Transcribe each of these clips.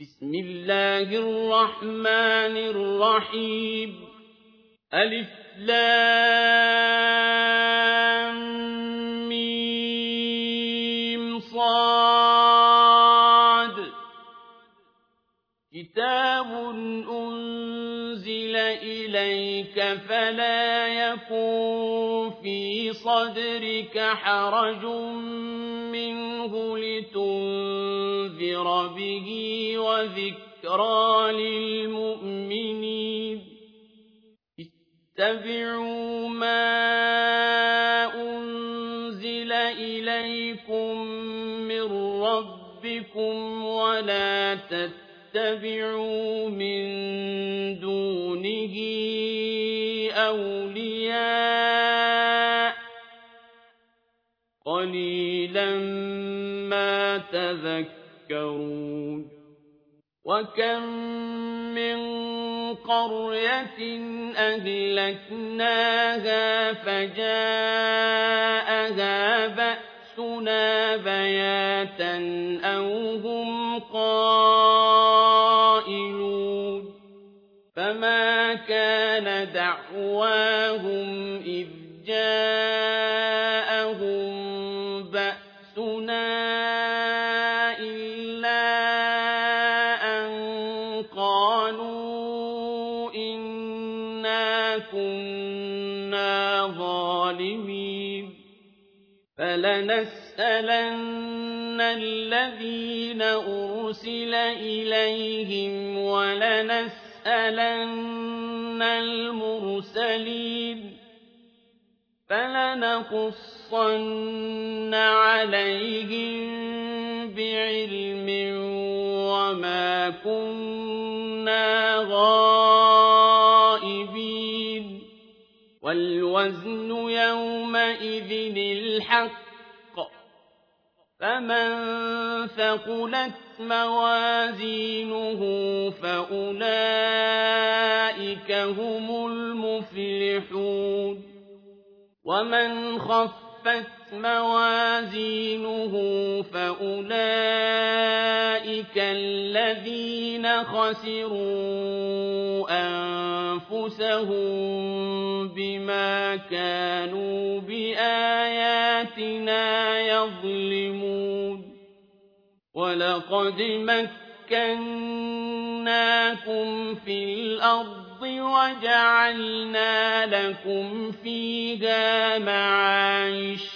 بسم الله الرحمن الرحيم. ألف لام ميم صاد. كتاب أنزل إليك فلا يكون في صدرك حرج منه لتنذر به وذكرى للمؤمنين. اتبعوا ما أنزل إليكم من ربكم ولا تتبعوا من دونه أولياء. قليلا ما تذكرون وكم من قرية أهلكناها فجاءها بأسنا بياتا أو هم قائلون فما كان دعواهم إذ فلنسألن الذين أرسل إليهم ولنسألن المرسلين فلنقصن عليهم بعلم وما كنا غائبين والوزن يومئذ الحق فمن ثقلت موازينه فأولئك هم المفلحون. ومن خفت موازينه فأولئك الذين خسروا أنفسهم بما كانوا بآياتنا يظلمون. ولقد مكناكم في الأرض وجعلنا لكم فيها معايش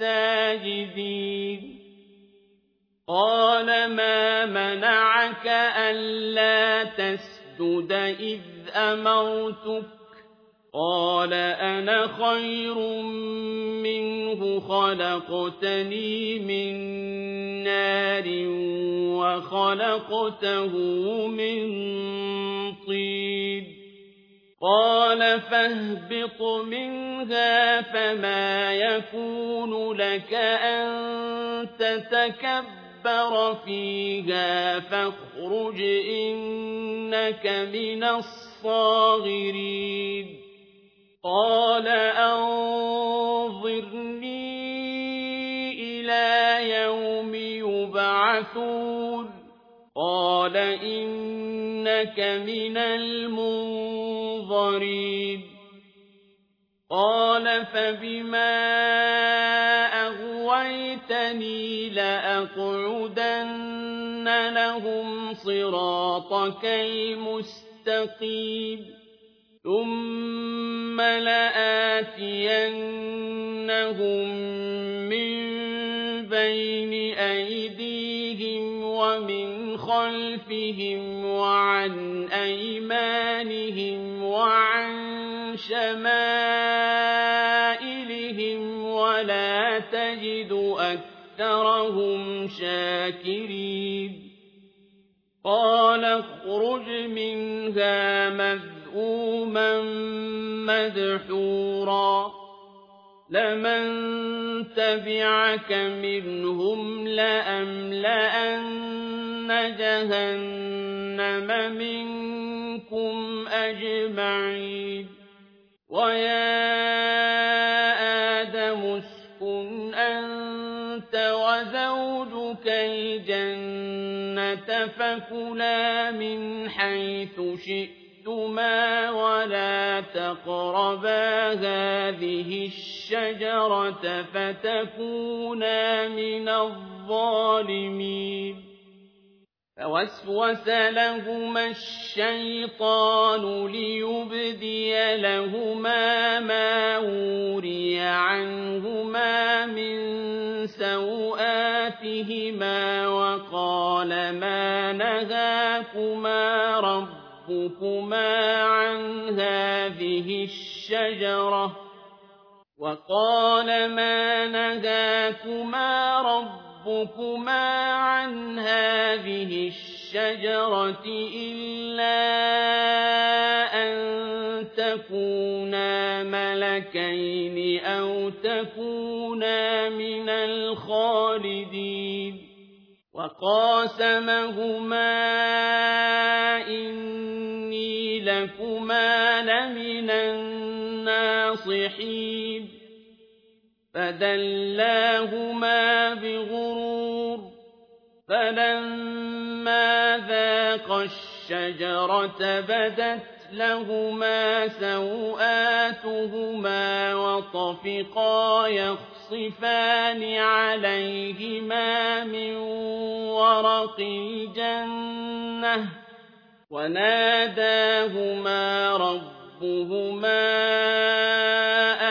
الساجدين. قال ما منعك ألا تسجد إذ أمرتك؟ قال أنا خير منه خلقتني من نار وخلقته من طين. قال فاهبط منها فما يكون لك أن تتكبر فيها فاخرج إنك من الصاغرين. قال أنظرني إلى يوم يبعثون. قال إنك من المنظرين قال فبما أغويتني لأقعدن لهم صراطك المستقيم ثم لآتينهم من بين أيديهم ومن خلفهم وعن أيمانهم وعن شمائلهم ولا تجد أكثرهم شاكرين. فاخرج منها مذءوما مدحورا. لمن تبعك منهم لأملأن جهنم منكم أجمعين ويا آدم اسكن أنت وزوجك الجنة فكلا من حيث شئتما ولا تقربا هذه الشجرة فتكونا من الظالمين. فوسوس لهما الشيطان ليبدي لهما ما وري عنهما من سوآتهما وقال ما نهاكما ربكما عن هذه الشجرة وقال ما نهاكما ربكما عن هذه الشجرة إلا أن تكونا ملكين أو تكونا من الخالدين وقاسمهما إني لكما لمن الناصحين. فدلاهما بغرور فلما ذاقا الشجرة بدت لهما سوآتهما وطفقا يخصفان عليهما من ورق الجنة وناداهما ربهما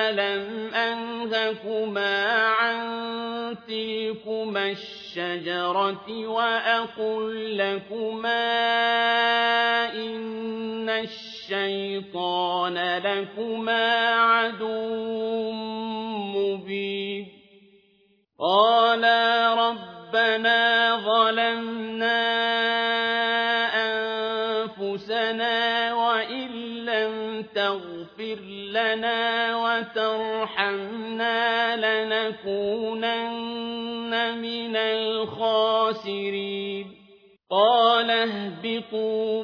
ألم أنهكما عن تلكما الشجرة وأقل لكما إن الشيطان لكما عدو مبين. قالا ربنا ظلمنا أنفسنا وإن لم تغفر لنا وترحمنا لنكونن من الخاسرين. قال اهبطوا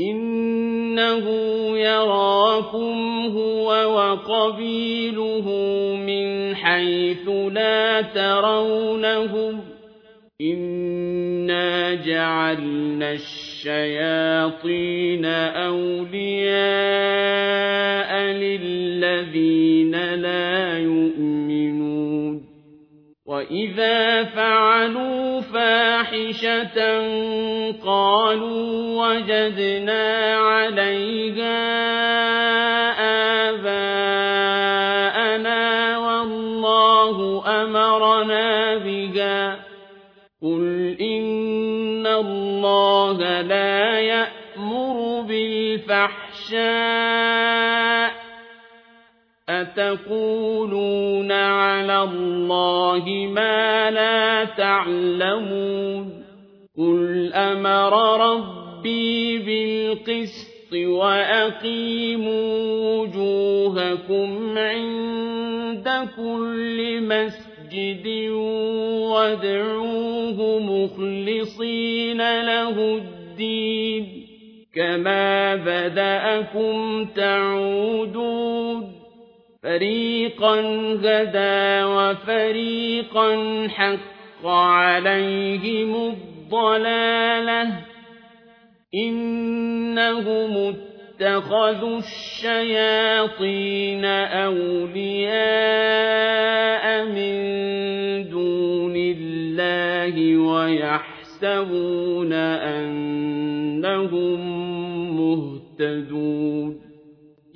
إنه يراكم هو وقبيله من حيث لا ترونهم إنا جعلنا الشياطين أولياء للذين لا يؤمنون وإذا فعلوا فاحشة قالوا وجدنا عليها آباءنا والله أمرنا بها قل إن الله لا يأمر بالفحشاء أتقولون على الله ما لا تعلمون قل أمر ربي بالقسط وأقيموا وجوهكم عند كل مسجد وادعوه مخلصين له الدين كما بدأكم تعودون فريقا هدى وفريقا حق عليهم الضلالة إنهم اتخذوا الشياطين أولياء من دون الله ويحسبون أنهم مهتدون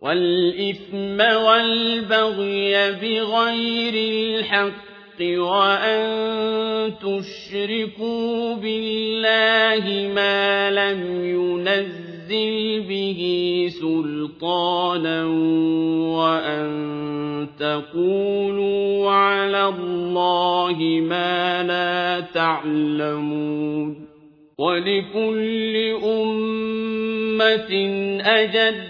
والإثم والبغي بغير الحق وأن تشركوا بالله ما لم ينزل به سلطانا وأن تقولوا على الله ما لا تعلمون ولكل أمة أجل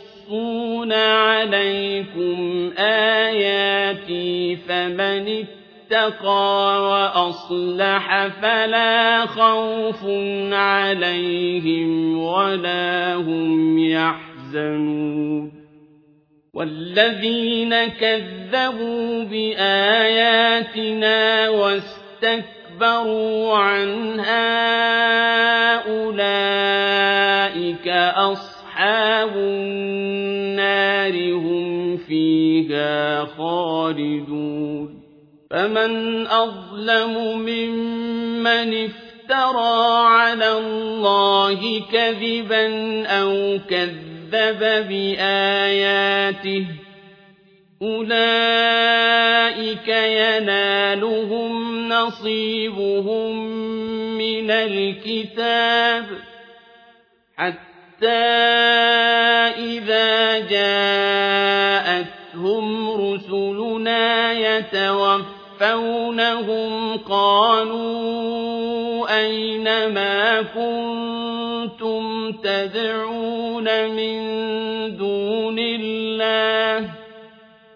عليكم آياتي فمن اتقى وأصلح فلا خوف عليهم ولا هم يحزنون والذين كذبوا بآياتنا واستكبروا عنها أولئك أصحاب النار هم فيها خالدون. فمن أظلم ممن افترى على الله كذبا أو كذب بآياته أولئك ينالهم نصيبهم من الكتاب. حتى إذا جاءتهم رسلنا يتوفونهم قالوا أين ما كنتم تدعون من دون الله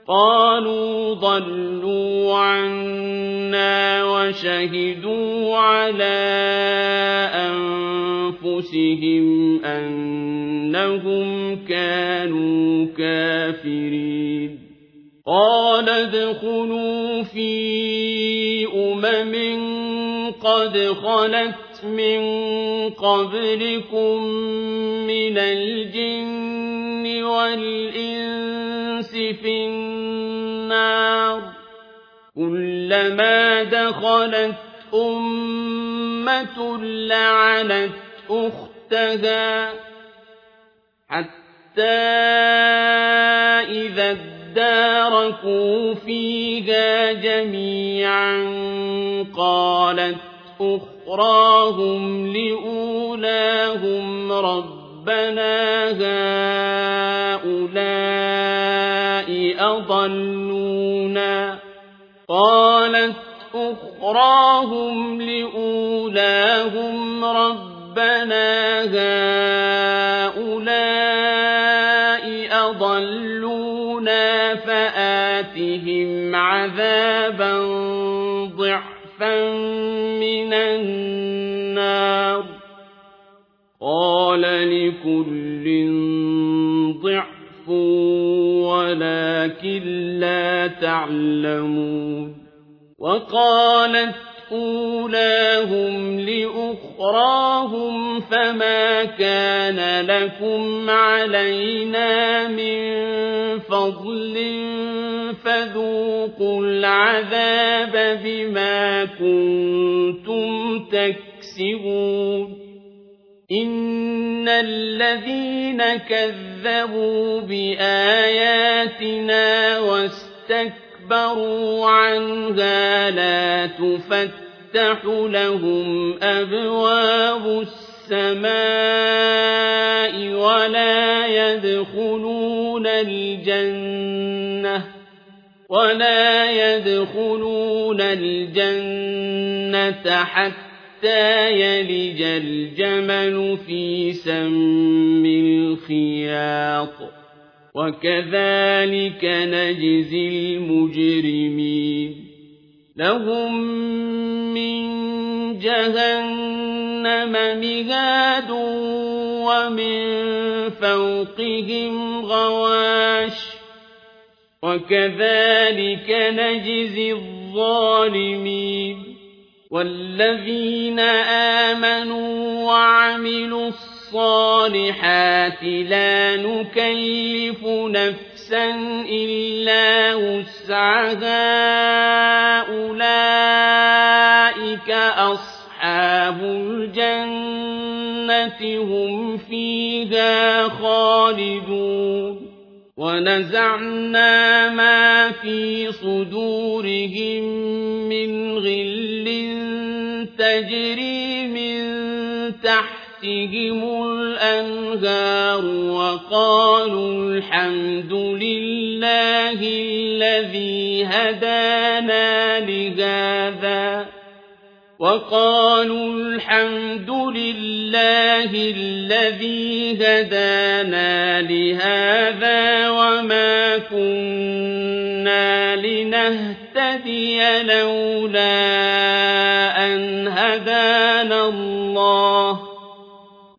قالوا ضلوا عنا وشهدوا على أنفسهم أنهم كانوا كافرين. قال ادخلوا في أمم قد خلت مِن قَبْلِكُم مِّنَ الْجِنِّ وَالْإِنسِ في النار. كلما دخلت أمة لعنت أختها حتى إذا اداركوا فيها جميعا قالت أخراهم لأولاهم ربنا هؤلاء أضلونا قالت أخراهم لأولاهم ربنا هؤلاء أضلونا فآتهم عذابا ضعفا من النار. قال لكل ضعف ولكن لا تعلمون. وقالت أولاهم لأخراهم فما كان لكم علينا من فضل فذوقوا العذاب بما كنتم تكسبون. إن الذين كذبوا بآياتنا واستكبروا اسْتَكْبَرُوا عَنْهَا لَا تُفَتَّحُ لَهُمْ أَبْوَابُ السَّمَاءِ وَلَا يَدْخُلُونَ الْجَنَّةَ وَلَا يَدْخُلُونَ الْجَنَّةَ حَتَّى يَلِجَ الْجَمَلُ فِي سَمِّ الْخِيَاطِ وكذلك نجزي المجرمين لهم من جهنم مهاد ومن فوقهم غواش وكذلك نجزي الظالمين والذين آمنوا وعملوا الصالحات لا نكلف نفسا إلا وسعها أولئك أصحاب الجنة هم فيها خالدون ونزعنا ما في صدورهم من غل تجري تحتهم الأنهار وقالوا الحمد لله الذي هدانا لهذا وقالوا الحمد لله الذي هدانا لهذا وما كنا لنهتدي لولا أن هدانا الله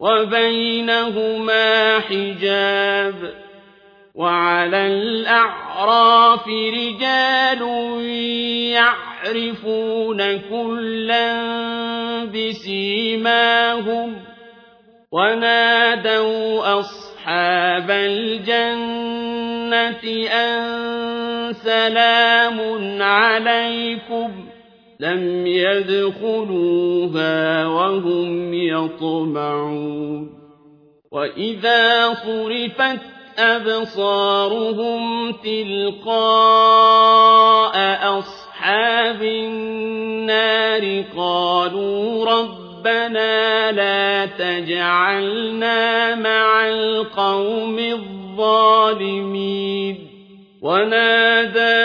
وبينهما حجاب وعلى الأعراف رجال يعرفون كلا بسيماهم ونادوا أصحاب الجنة أن سلام عليكم لم يدخلوها وهم يطمعون. وإذا صرفت أبصارهم تلقاء أصحاب النار قالوا ربنا لا تجعلنا مع القوم الظالمين. ونادى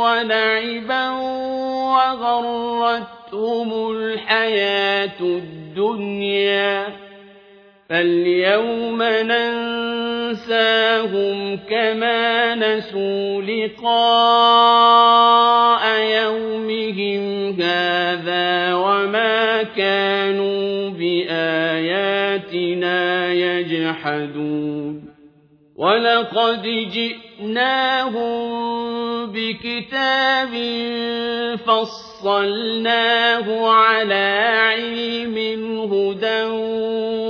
ولعبا وغرتهم الحياة الدنيا. فاليوم ننساهم كما نسوا لقاء يومهم هذا وما كانوا بآياتنا يجحدون. ولقد جئناهم بكتاب فصلناه على علم هدى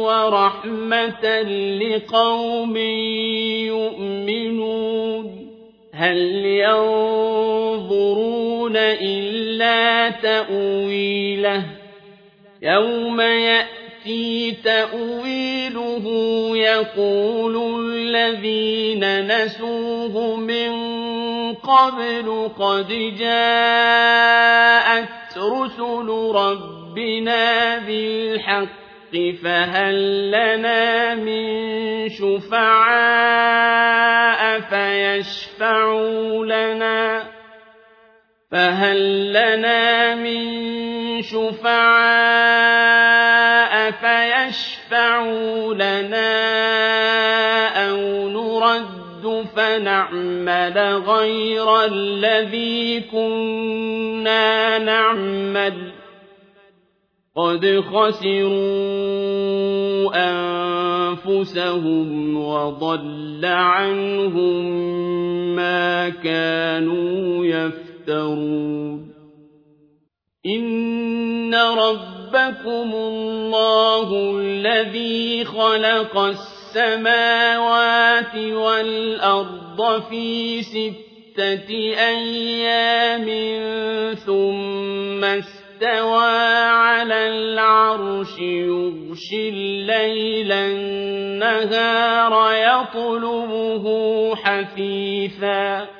ورحمة لقوم يؤمنون. هل ينظرون إلا تأويله؟ يوم يأتي تأويله يقول الذين نسوه من قبل قد جاءت رسل ربنا بالحق فهل لنا من شفعاء فيشفعوا لنا فهل لنا من شفعاء فيشفعوا لنا فنعمل غير الذي كنا نعمل. قد خسروا أنفسهم وضل عنهم ما كانوا يفترون. إن ربكم الله الذي خلق السماوات والأرض في ستة أيام ثم استوى على العرش يغشي الليل النهار يطلبه حثيثا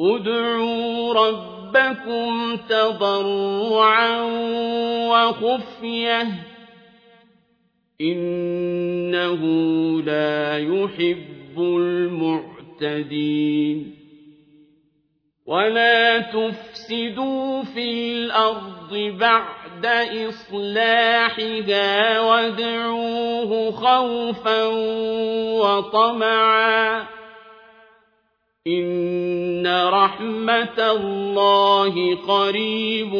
ادعوا ربكم تضرعا وخفية إِنَّهُ لَا يُحِبُّ الْمُعْتَدِينَ وَلَا تُفْسِدُوا فِي الْأَرْضِ بَعْدَ إِصْلَاحِهَا وَادْعُوهُ خَوْفًا وَطَمَعًا ۚ إِنَّ رَحْمَتَ اللَّهِ قَرِيبٌ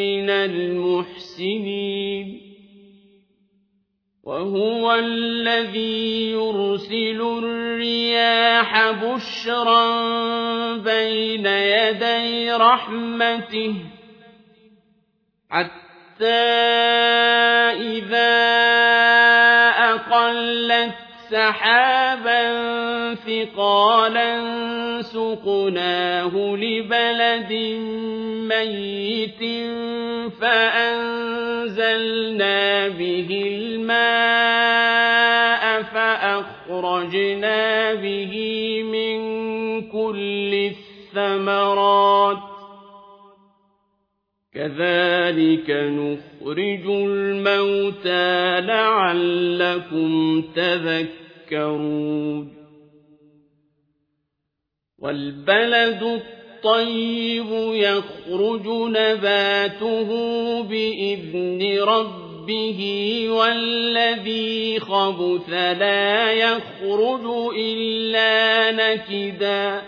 مِّنَ الْمُحْسِنِينَ وَهُوَ الَّذِي يُرْسِلُ الرِّيَاحَ بُشْرًا بَيْنَ يَدَيْ رَحْمَتِهِ حَتَّىٰ إِذَا سَحَابًا ثِقَالًا سُقْنَاهُ لِبَلَدٍ مَّيِّتٍ فَأَنزَلْنَا بِهِ الْمَاءَ فَأَخْرَجْنَا بِهِ مِن كُلِّ الثَّمَرَاتِ ۚ كَذَٰلِكَ نُخْرِجُ الْمَوْتَىٰ لَعَلَّكُمْ تَذَكَّرُونَ وَالْبَلَدُ الطَّيِّبُ يَخْرُجُ نَبَاتُهُ بِإِذْنِ رَبِّهِ وَالَّذِي خَبُثَ لَا يَخْرُجُ إِلَّا نَكِدًا ۚ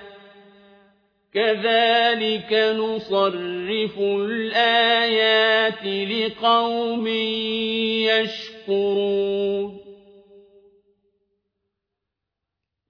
كَذَٰلِكَ نُصَرِّفُ الْآيَاتِ لِقَوْمٍ يَشْكُرُونَ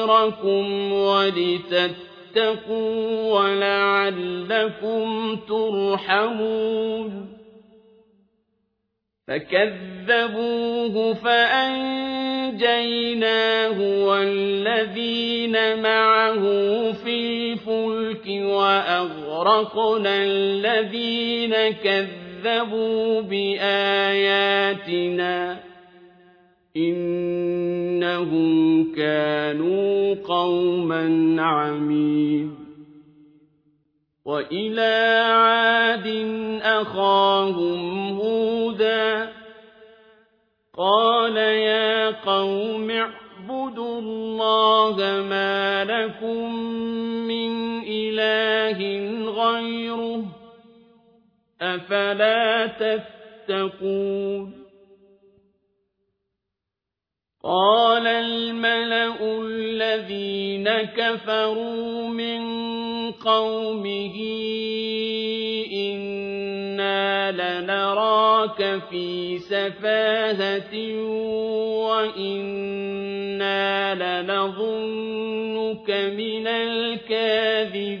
لِيُنذِرَكُمْ وَلِتَتَّقُوا وَلَعَلَّكُمْ تُرْحَمُونَ فَكَذَّبُوهُ فَأَنجَيْنَاهُ وَالَّذِينَ مَعَهُ فِي الْفُلْكِ وَأَغْرَقْنَا الَّذِينَ كَذَّبُوا بِآيَاتِنَا ۚ إِنَّهُمْ كَانُوا قَوْمًا عَمِينَ وَإِلَىٰ عَادٍ أَخَاهُمْ هُودًا ۚ قَالَ يَا قَوْمِ اعْبُدُوا اللَّهَ مَا لَكُم مِّنْ إِلَٰهٍ غَيْرُهُ ۖ أَفَلَا تَتَّقُونَ قَالَ الْمَلَأُ الَّذِينَ كَفَرُوا مِن قَوْمِهِ إِنَّا لَنَرَاكَ فِي سَفَاهَةٍ وَإِنَّا لَنَظُنُّكَ مِنَ الْكَاذِبِينَ.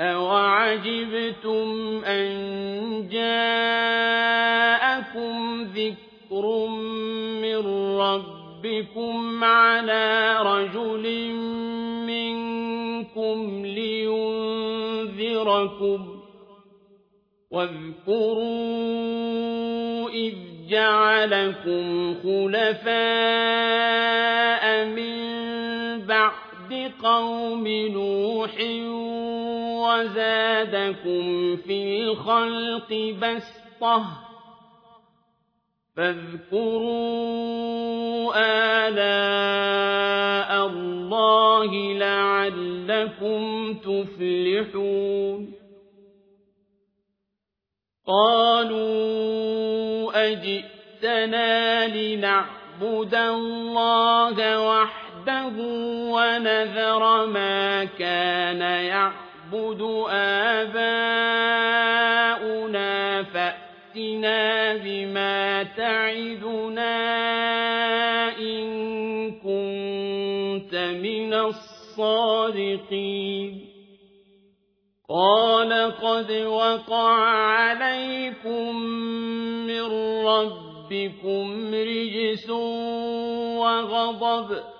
أَوَعَجِبْتُمْ أَن جَاءَكُمْ ذِكْرٌ مِّن رَّبِّكُمْ عَلَىٰ رَجُلٍ مِّنكُمْ لِيُنذِرَكُمْ وَاذْكُرُوا إِذْ جَعَلَكُمْ خُلَفَاءَ مِن بَعْدِ قَوْمِ نُوحٍ وَزَادَكُمْ فِي الْخَلْقِ بَسْطَةً ۖ فَاذْكُرُوا آلَاءَ اللَّهِ لَعَلَّكُمْ تُفْلِحُونَ قَالُوا أَجِئْتَنَا لِنَعْبُدَ اللَّهَ وَحْدَهُ وَنَذَرَ مَا كَانَ يَعْبُدُ آبَاؤُنَا فَأْتِنَا بِمَا تَعِدُنَا إِن كُنتَ مِنَ الصَّادِقِينَ. قَالَ قَدْ وَقَعَ عَلَيْكُم مِّن رَّبِّكُمْ رِجْسٌ وَغَضَبٌ ۖ.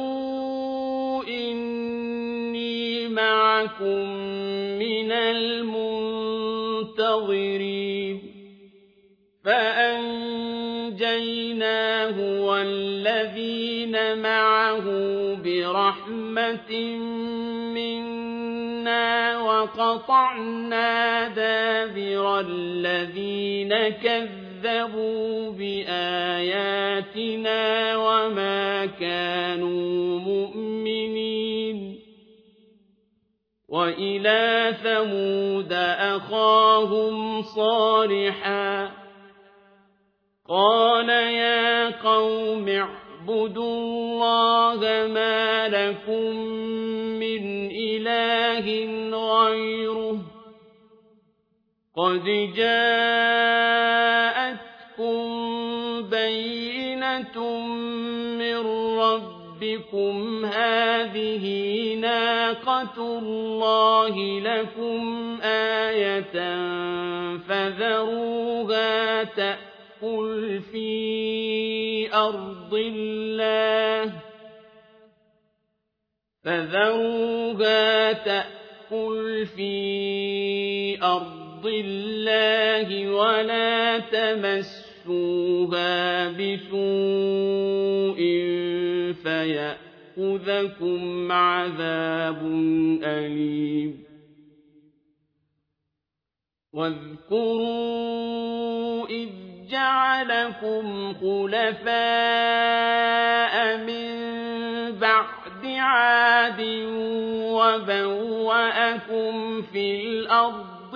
مَعَكُم مِّنَ الْمُنتَظِرِينَ فَأَنجَيْنَاهُ وَالَّذِينَ مَعَهُ بِرَحْمَةٍ مِّنَّا وَقَطَعْنَا دَابِرَ الَّذِينَ كَذَّبُوا بِآيَاتِنَا وَمَا كَانُوا مُؤْمِنِينَ. وَإِلَىٰ ثَمُودَ أَخَاهُمْ صَالِحًا ۗ قَالَ يَا قَوْمِ اعْبُدُوا اللَّهَ مَا لَكُم مِّنْ إِلَٰهٍ غَيْرُهُ ۖ قَدْ جَاءَتْكُم رَّبِّكُمْ ۖ هَٰذِهِ نَاقَةُ اللَّهِ لَكُمْ آيَةً فَذَرُوهَا تَأْكُلْ فِي أَرْضِ اللَّهِ فَذَرُوهَا تَأْكُلْ فِي أَرْضِ اللَّهِ وَلَا تَمَسُّوهَا بِسُوءٍ فَيَأْخُذَكُمْ عَذَابٌ أَلِيمٌ. وَاذْكُرُوا إِذْ جَعَلَكُمْ خُلَفَاءَ مِن بَعْدِ عَادٍ وَبَوَّأَكُمْ فِي الْأَرْضِ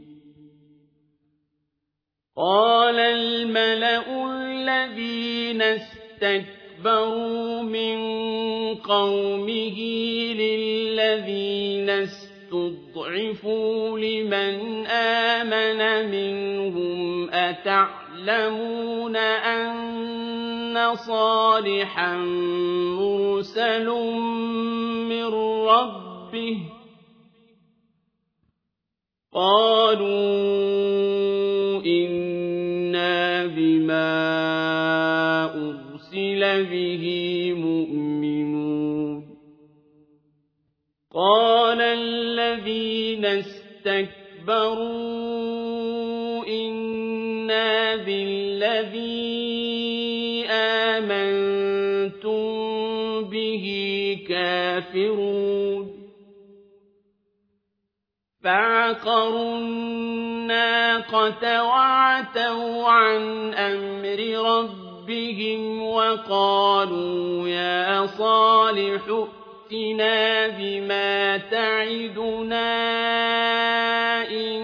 قَالَ الْمَلَأُ الَّذِينَ اسْتَكْبَرُوا مِن قَوْمِهِ لِلَّذِينَ اسْتُضْعِفُوا لِمَنْ آمَنَ مِنْهُمْ أَتَعْلَمُونَ أَنَّ صَالِحًا مُّرْسَلٌ مِّن رَّبِّهِ ۚ؟ قَالُوا إِنَّا بِمَا أُرْسِلَ بِهِ مُؤْمِنُونَ قَالَ الَّذِينَ اسْتَكْبَرُوا إِنَّا بِالَّذِي آمَنتُم بِهِ كَافِرُونَ فَعَقَرُوا النَّاقَةَ وَعَتَوْا عَنْ أَمْرِ رَبِّهِمْ وَقَالُوا يَا صَالِحُ ائْتِنَا بِمَا تَعِدُنَا إِن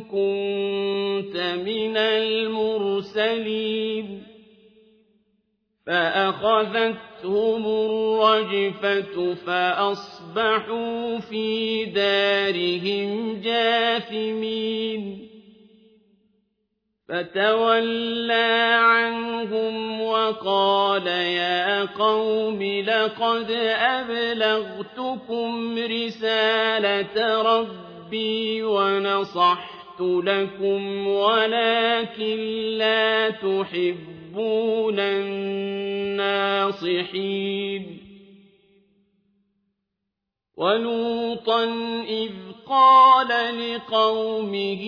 كُنتَ مِنَ الْمُرْسَلِينَ فَأَخَذَتْهُمُ الرَّجْفَةُ فَأَصْبَحُوا فِي دَارِهِمْ جَاثِمِينَ. فَتَوَلَّىٰ عَنْهُمْ وَقَالَ يَا قَوْمِ لَقَدْ أَبْلَغْتُكُمْ رِسَالَةَ رَبِّي وَنَصَحْتُ لَكُمْ وَلَٰكِن لَّا تُحِبُّونَ النَّاصِحِينَ. وَلُوطًا إِذْ قَالَ لِقَوْمِهِ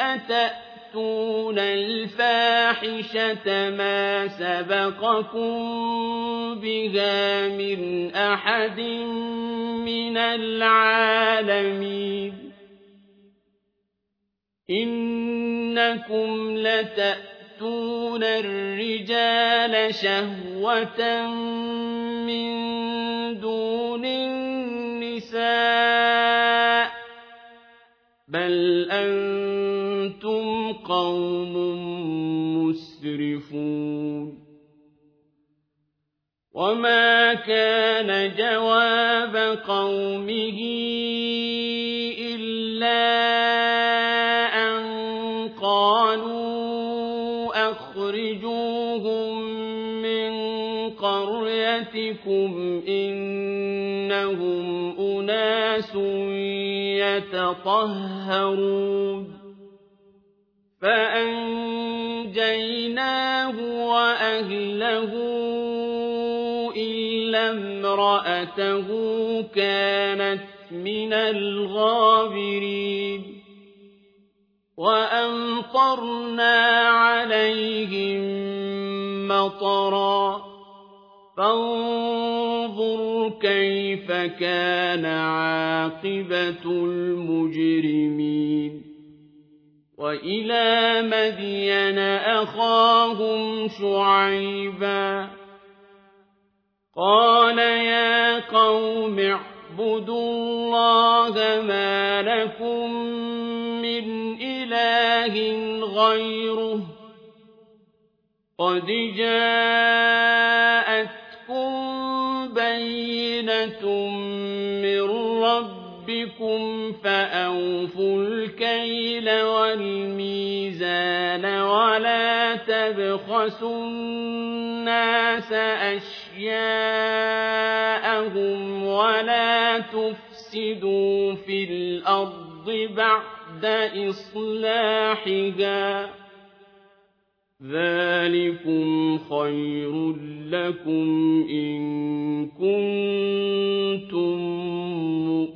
أَتَأْتُونَ الْفَاحِشَةَ مَا سَبَقَكُم بِهَا مِنْ أَحَدٍ مِّنَ الْعَالَمِينَ إِنَّكُمْ لَتَأْتُونَ الرِّجَالَ شَهْوَةً مِّن دُونِ النِّسَاءِ ۚ بَلْ أَنتُمْ قَوْمٌ مُّسْرِفُونَ وَمَا كَانَ جَوَابَ قَوْمِهِ قَرْيَتِكُمْ ۖ إِنَّهُمْ أُنَاسٌ يَتَطَهَّرُونَ فَأَنجَيْنَاهُ وَأَهْلَهُ إِلَّا امْرَأَتَهُ كَانَتْ مِنَ الْغَابِرِينَ وَأَمْطَرْنَا عَلَيْهِم مَّطَرًا ۖ فَانظُرْ كَيْفَ كَانَ عَاقِبَةُ الْمُجْرِمِينَ. وَإِلَىٰ مَدْيَنَ أَخَاهُمْ شُعَيْبًا ۗ. قَالَ يَا قَوْمِ اعْبُدُوا اللَّهَ مَا لَكُم مِّنْ إِلَٰهٍ غَيْرُهُ ۖ. قَدْ جَاءَتْكُم رَّبِّكُمْ فَأَوْفُوا الْكَيْلَ وَالْمِيزَانَ وَلَا تَبْخَسُوا النَّاسَ أَشْيَاءَهُمْ وَلَا تُفْسِدُوا فِي الْأَرْضِ بَعْدَ إِصْلَاحِهَا ۚ ذَٰلِكُمْ خَيْرٌ لَّكُمْ إِن كُنتُم مُّؤْمِنِينَ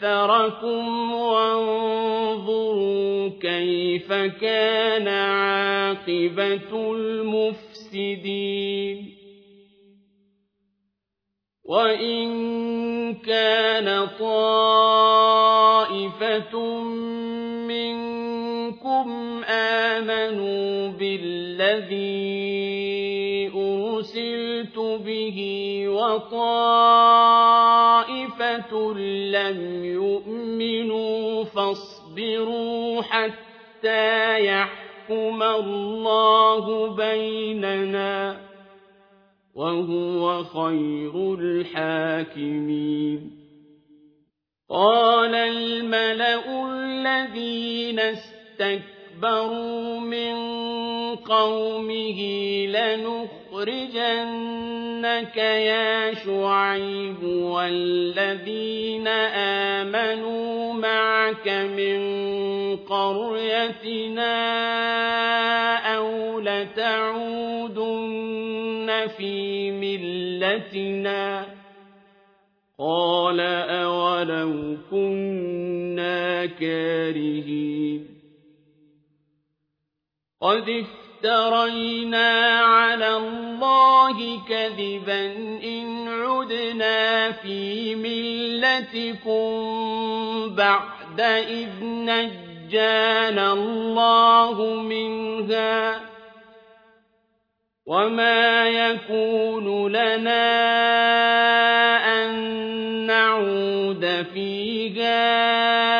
فَكَثَّرَكُمْ وَانظُرُوا كَيْفَ كَانَ عَاقِبَةُ الْمُفْسِدِينَ وَإِن كَانَ طَائِفَةٌ مِّنكُمْ آمَنُوا بِالَّذِي أُرْسِلْتُ بِهِ وَطَائِفَةٌ لَّمْ يُؤْمِنُوا فَاصْبِرُوا حَتَّىٰ يَحْكُمَ الله بيننا وهو خير الحاكمين قال الملأ الذين استكبروا من قومه لنخرجنك يا شعيب والذين آمنوا معك من قريتنا أو لتعودن في ملتنا قال أولو كنا كارهين افترينا على الله كذبا إن عدنا في ملتكم بعد إذ نجانا الله منها وما يكون لنا أن نعود فيها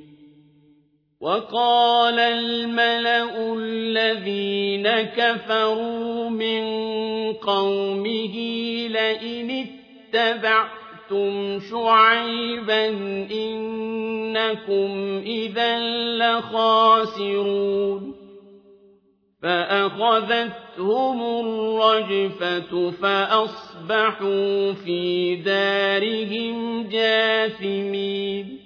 وقال الملأ الذين كفروا من قومه لئن اتبعتم شعيبا إنكم إذا لخاسرون فأخذتهم الرجفة فأصبحوا في دارهم جاثمين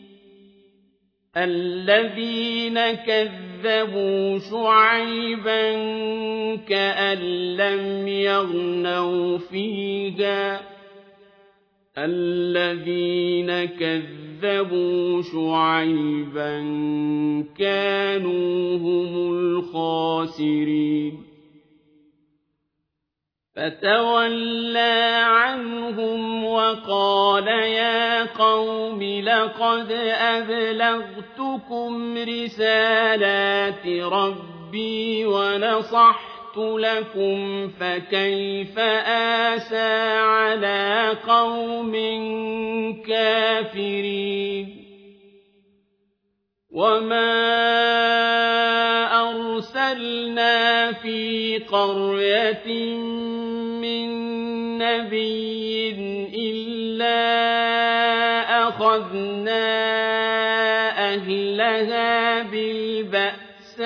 الذين كذبوا شعيبا كأن لم يغنوا فيها. الذين كذبوا شعيبا كانوا هم الخاسرين. فتولى عنهم وقال يا قوم لقد أبلغتكم رسالات ربي ونصحت لكم فكيف آسى على قوم كافرين؟ وما أرسلنا في قرية من نبي إلا أخذنا أهلها بالبأساء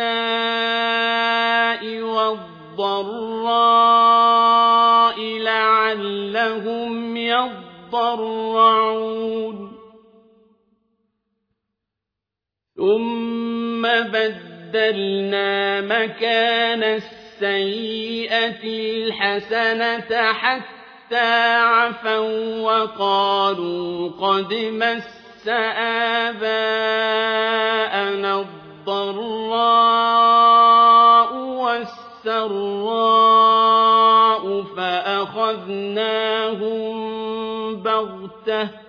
والضراء لعلهم يضرعون. ثم بدلنا مكان السيئة الحسنة حتى عفوا وقالوا قد مس آباءنا الضراء والسراء فأخذناهم بغتة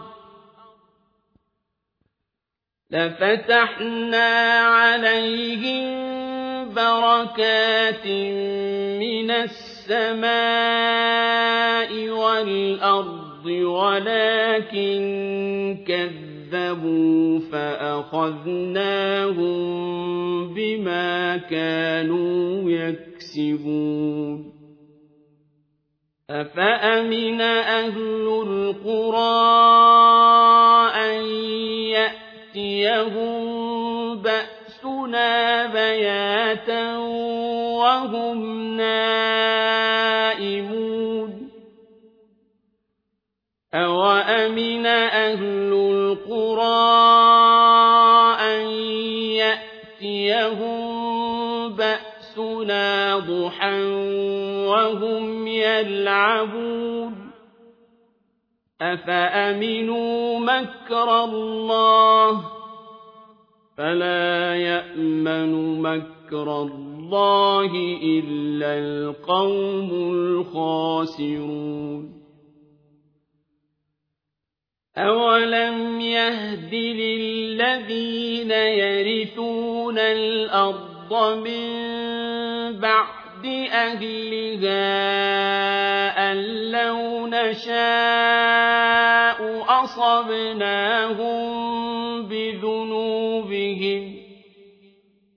لفتحنا عليهم بركات من السماء والأرض ولكن كذبوا فأخذناهم بما كانوا يكسبون. أفأمن أهل القرى أن يَأْتِيَهُم بَأْسُنَا بَيَاتًا وَهُمْ نَائِمُونَ. أَوَأَمِنَ أَهْلُ الْقُرَىٰ أَن يَأْتِيَهُم بَأْسُنَا ضُحًى وَهُمْ يَلْعَبُونَ؟ أَفَأَمِنُوا مَكْرَ اللَّهِ ۚ فَلَا يَأْمَنُ مَكْرَ اللَّهِ إِلَّا الْقَوْمُ الْخَاسِرُونَ أَوَلَمْ يَهْدِ لِلَّذِينَ يَرِثُونَ الْأَرْضَ مِن بَعْدِ أَهْلِهَا أَن لَّوْ نَشَاءُ أَصَبْنَاهُم بِذُنُوبِهِمْ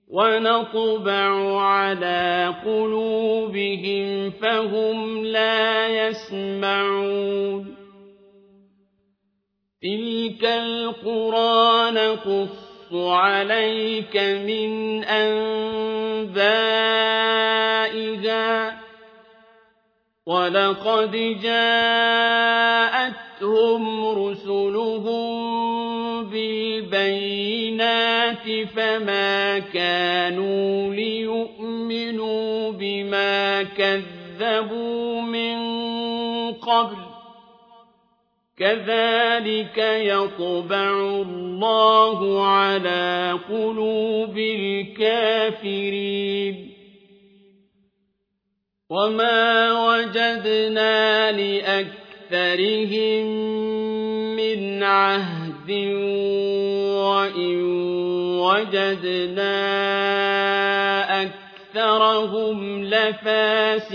وَنَطْبَعُ عَلَىٰ قُلُوبِهِمْ فَهُمْ لَا يَسْمَعُونَ تِلْكَ الْقُرَىٰ نَقُصُّ عَلَيْكَ مِنْ أَنبَائِهَا ۚ. وَلَقَدْ جَاءَتْهُمْ رُسُلُهُم بِالْبَيِّنَاتِ فَمَا كَانُوا لِيُؤْمِنُوا بِمَا كَذَّبُوا مِن قَبْلُ ۚ. كَذَٰلِكَ يَطْبَعُ اللَّهُ عَلَىٰ قُلُوبِ الْكَافِرِينَ. وَمَا وَجَدْنَا لِأَكْثَرِهِم مِّنْ عَهْدٍ وَإِن وَجَدْنَا أَكْثَرَهُمْ لَفَاسِقِينَ.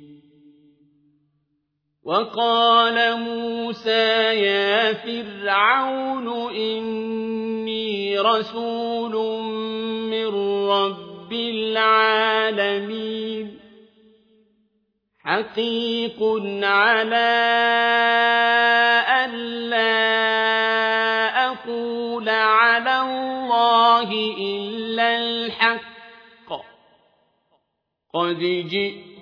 وَقَالَ مُوسَىٰ يَا فِرْعَوْنُ إِنِّي رَسُولٌ مِّن رَّبِّ الْعَالَمِينَ حَقِيقٌ عَلَىٰ أَلَّا أَقُولَ عَلَى اللَّهِ إِلَّا الْحَقَّ ۚ. قَدْ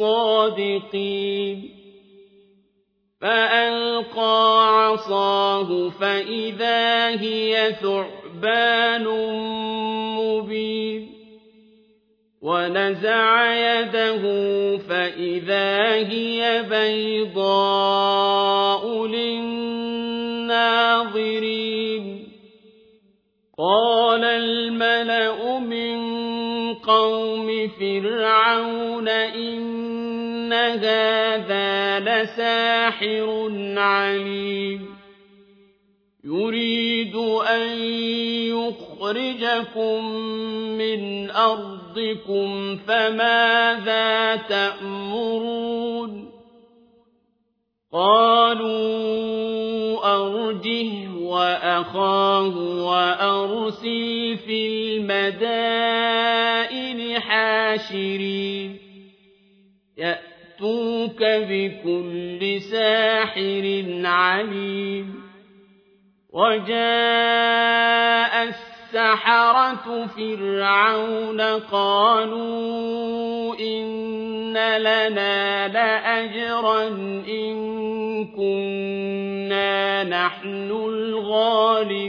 الصَّادِقِينَ فَأَلْقَىٰ عَصَاهُ فَإِذَا هِيَ ثُعْبَانٌ مُّبِينٌ. وَنَزَعَ يَدَهُ فَإِذَا هِيَ بَيْضَاءُ لِلنَّاظِرِينَ. قَالَ الْمَلَأُ مِن قَوْمِ فِرْعَوْنَ إِنَّ هَٰذَا لَسَاحِرٌ عَلِيمٌ يُرِيدُ أَن يُخْرِجَكُم مِّنْ أَرْضِكُمْ فَمَاذَا تَأْمُرُونَ قَالُوا أَرْجِهْ وَأَخَاهُ وَأَرْسِلْ فِي الْمَدَائِنِ حَاشِرِينَ يَأْتُوكَ بِكُلِّ سَاحِرٍ عَلِيمٍ وَجَاءَ السَّحَرَةُ فِرْعَوْنَ قَالُوا إِنَّ لَنَا لَأَجْرًا إِن كُنَّا نَحْنُ الْغَالِبِينَ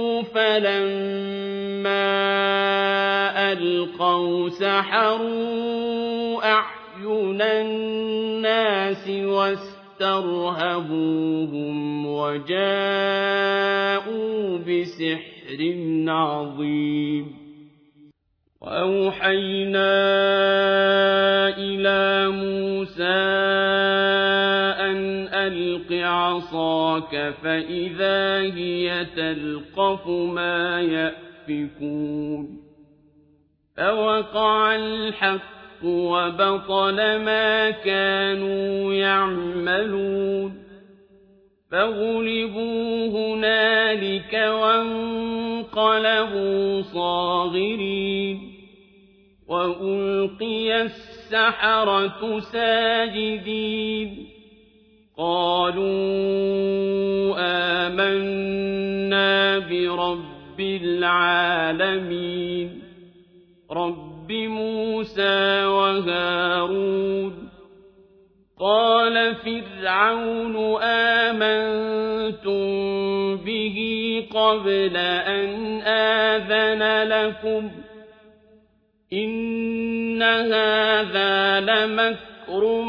فلما ألقوا سحروا أعين الناس واسترهبوهم وجاءوا بسحر عظيم. وأوحينا إلى موسى ألق عصاك فإذا هي تلقف ما يأفكون فوقع الحق وبطل ما كانوا يعملون فغلبوا هنالك وانقلبوا صاغرين وألقي السحرة ساجدين قالوا آمنا برب العالمين رب موسى وهارون. قال فرعون آمنتم به قبل أن آذن لكم؟ إن هذا لمكر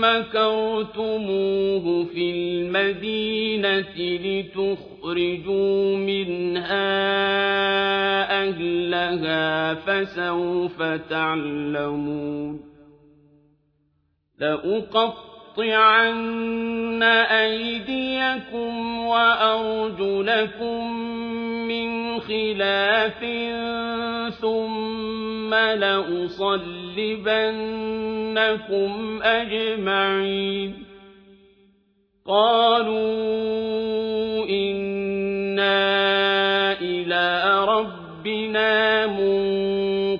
مكرتموه في المدينة لتخرجوا منها أهلها فسوف تعلمون لأقطعن أيديكم وأرجلكم من خلاف ثم لأصلبنكم أجمعين. قالوا إنا إلى ربنا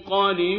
منقلبون.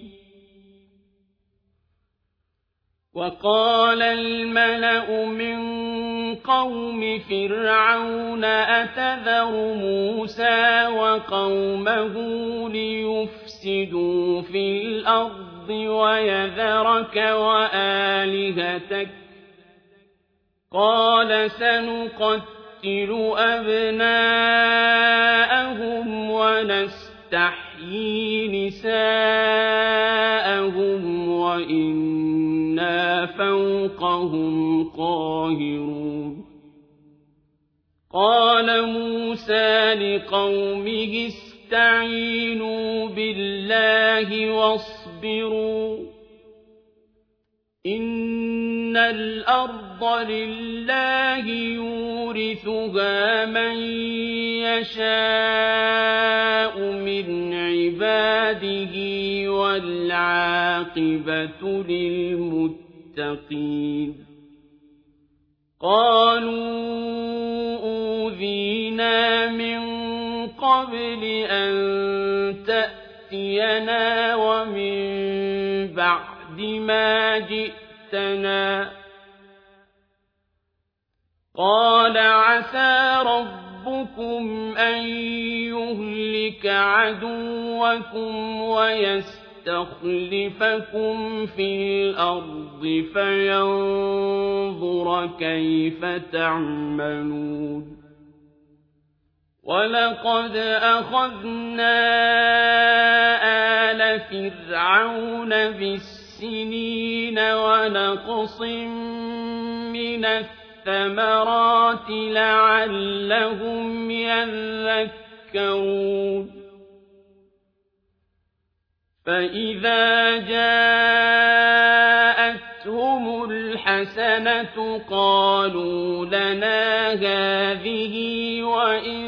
وقال الملأ من قوم فرعون أتذر موسى وقومه ليفسدوا في الأرض ويذرك وآلهتك؟ قال سنقتل أبناءهم ونستحيي نساءهم وإنا فوقهم قاهرون. قال موسى لقومه استعينوا بالله واصبروا. إن الأرض لله يورثها من يشاء من عباده والعاقبة للمتقين. قالوا أوذينا من قبل أن تأتينا ومن بعد ما جئتنا قال عسى ربكم أن يهلك عدوكم ويستخلفكم في الأرض فينظر كيف تعملون ولقد أخذنا آل فرعون بالسنين ونقص من الثمرات لعلهم يذكرون فإذا جاءتهم الحسنة قالوا لنا هذه وإن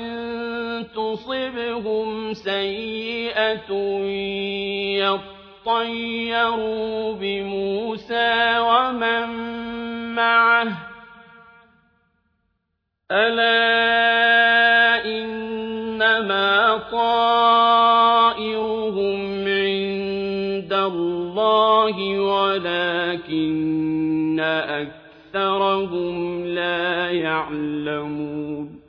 تصبهم سيئة يطيروا بموسى ومن معه ألا ولكن أكثرهم لا يعلمون.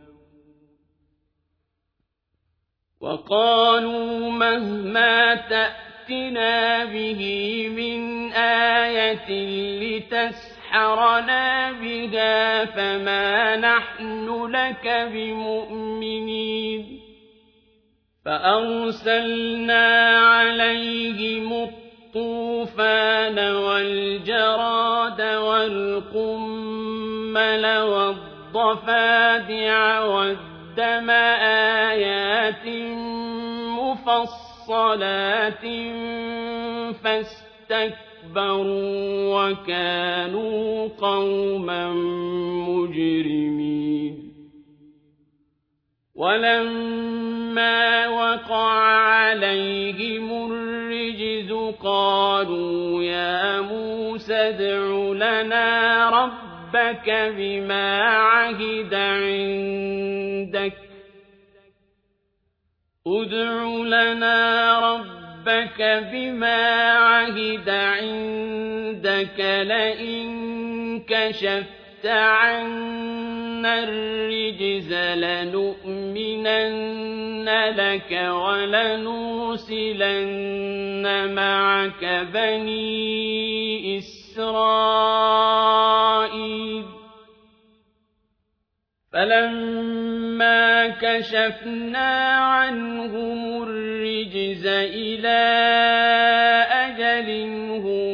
وقالوا مهما تأتنا به من آية لتسحرنا بها فما نحن لك بمؤمنين. فأرسلنا عليهم الطوفان والجراد والقمل والضفادع والدين قدم آيات مفصلات فاستكبروا وكانوا قوما مجرمين. ولما وقع عليهم قالوا يا موسى ادع لنا ربك بما عهد عندك ادع لنا ربك بما عهد عندك لئن كشفت عنا الرجز لنؤمنن لك ولنرسلن معك بني إسرائيل. فلما كشفنا عنهم الرجز إلى أجل هم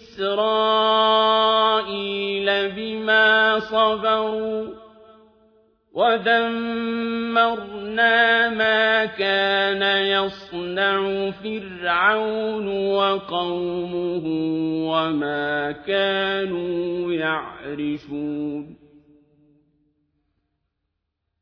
بما صبروا ودمرنا ما كان يصنع فرعون وقومه وما كانوا يعرشون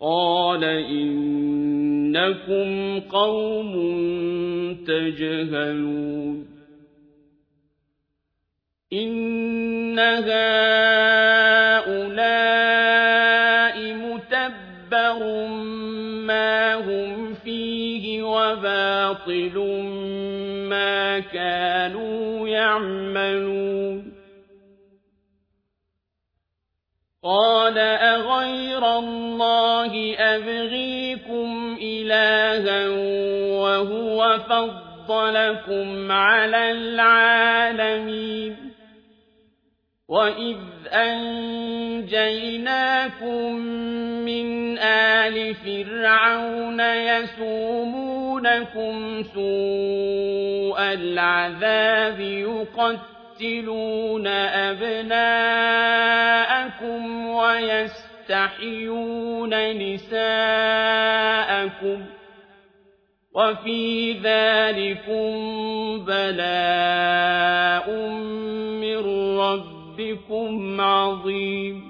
قال إنكم قوم تجهلون إن هؤلاء متبر ما هم فيه وباطل ما كانوا يعملون قال أغير الله أبغيكم إلها وهو فضلكم على العالمين. وَإِذْ أَنجَيْنَاكُم مِّنْ آلِ فِرْعَوْنَ يَسُومُونَكُمْ سُوءَ الْعَذَابِ يُقَتِّلُونَ أَبْنَاءَكُمْ وَيَسْتَحْيُونَ نِسَاءَكُمْ ۚ وَفِي ذَٰلِكُم بَلَاءٌ مِّن رَّبِّكُمْ عَظِيمٌ.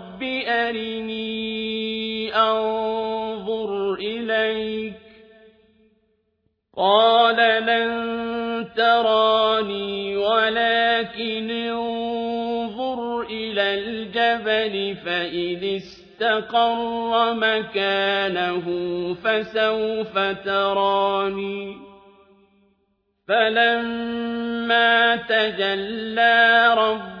أَرِنِي أَنظُرْ إِلَيْكَ ۚ قَالَ لَن تَرَانِي وَلَٰكِنِ انظُرْ إِلَى الْجَبَلِ فَإِنِ اسْتَقَرَّ مَكَانَهُ فَسَوْفَ تَرَانِي ۚ فَلَمَّا تَجَلَّىٰ رَبُّهُ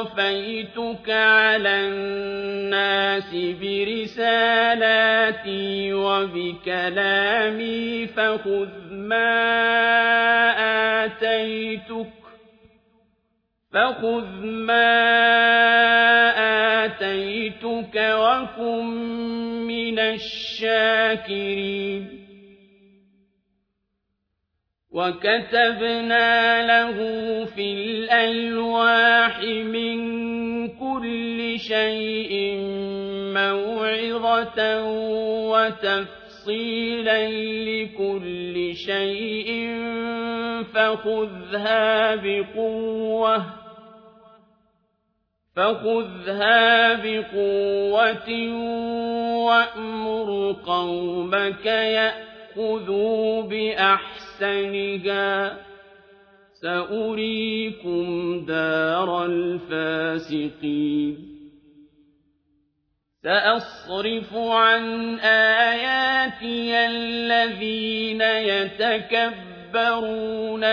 اصْطَفَيْتُكَ عَلَى النَّاسِ بِرِسَالَاتِي وَبِكَلَامِي فَخُذْ مَا آتَيْتُكَ وَكُن مِّنَ الشَّاكِرِينَ وَكَتَبْنَا لَهُ فِي الْأَلْوَاحِ مِن كُلِّ شَيْءٍ مَّوْعِظَةً وَتَفْصِيلًا لِّكُلِّ شَيْءٍ فَخُذْهَا بِقُوَّةٍ وَأْمُرْ قَوْمَكَ يَأْخُذُوا بِأَحْسَنِهَا ۚ سَأُرِيكُمْ دَارَ الْفَاسِقِينَ. سَأَصْرِفُ عَنْ آيَاتِيَ الَّذِينَ يَتَكَبَّرُونَ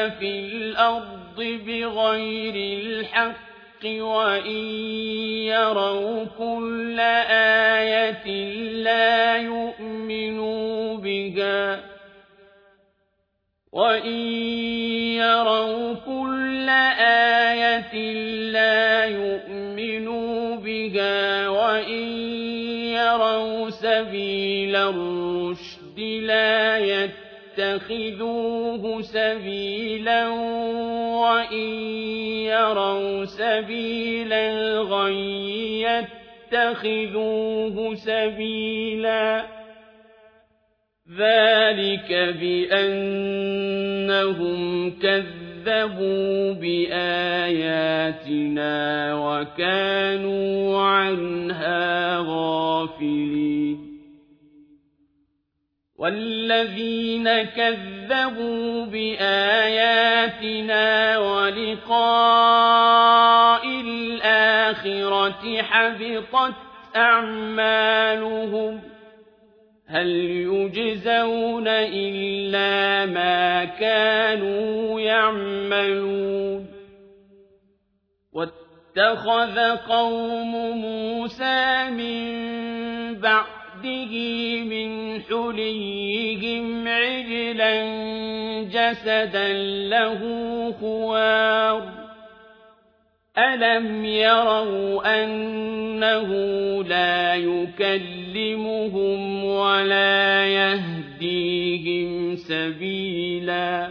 فِي الْأَرْضِ بِغَيْرِ الْحَقِّ وَإِن يَرَوْا كُلَّ آيَةٍ لَّا يُؤْمِنُوا بِهَا. وَإِن يَرَوْا كُلَّ آيَةٍ لَّا يُؤْمِنُوا بِهَا وَإِن يَرَوْا سَبِيلَ الرُّشْدِ لَا يَتَّخِذُوهُ سَبِيلًا وَإِن يَرَوْا سَبِيلَ الْغَيِّ يَتَّخِذُوهُ سَبِيلًا ۚ ذَٰلِكَ بِأَنَّهُمْ كَذَّبُوا بِآيَاتِنَا وَكَانُوا عَنْهَا غَافِلِينَ وَالَّذِينَ كَذَّبُوا بِآيَاتِنَا وَلِقَاءِ الْآخِرَةِ حَبِطَتْ أَعْمَالُهُمْ ۚ هَلْ يُجْزَوْنَ إِلَّا مَا كَانُوا يَعْمَلُونَ؟ وَاتَّخَذَ قَوْمُ مُوسَىٰ مِن بَعْدِهِ من حليهم عجلا جسدا له خوار. ألم يروا أنه لا يكلمهم ولا يهديهم سبيلا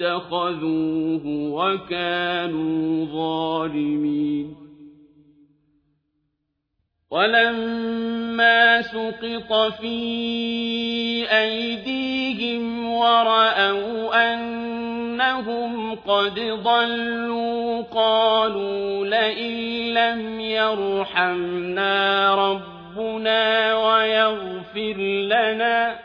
اتخذوه وكانوا ظالمين ولما سقط في أيديهم ورأوا أنهم قد ضلوا قالوا لئن لم يرحمنا ربنا ويغفر لنا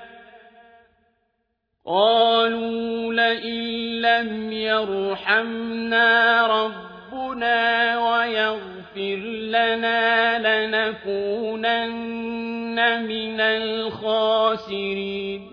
قالوا لئن لم يرحمنا ربنا ويغفر لنا لنكونن من الخاسرين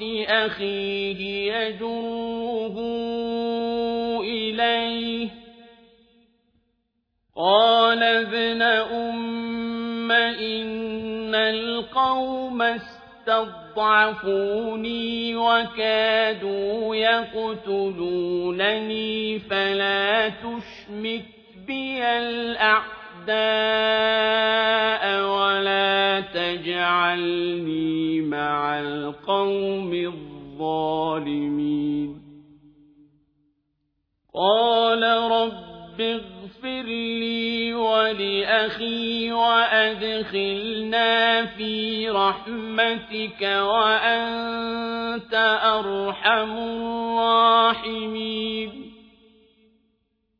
برأس أخيه يجره إليه قال ابن أم إن القوم اسْتَضْعَفُونِي وَكَادُوا يَقْتُلُونَنِي فَلَا تُشْمِتْ بِيَ الْأَعْدَاءَ وَلَا تَجْعَلْنِي مَعَ الْقَوْمِ الظَّالِمِينَ. قَالَ رَبِّ اغفر لي ولأخي وأدخلنا في رحمتك وأنت أرحم الراحمين.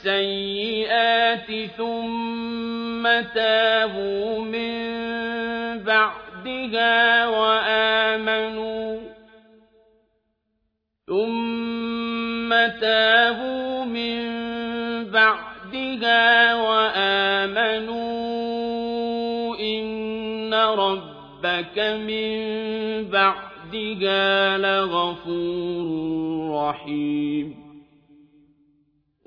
السيئات ثم تابوا من بعدها وآمنوا ثم تابوا من بعدها وآمنوا ربك من بعدها لغفور رحيم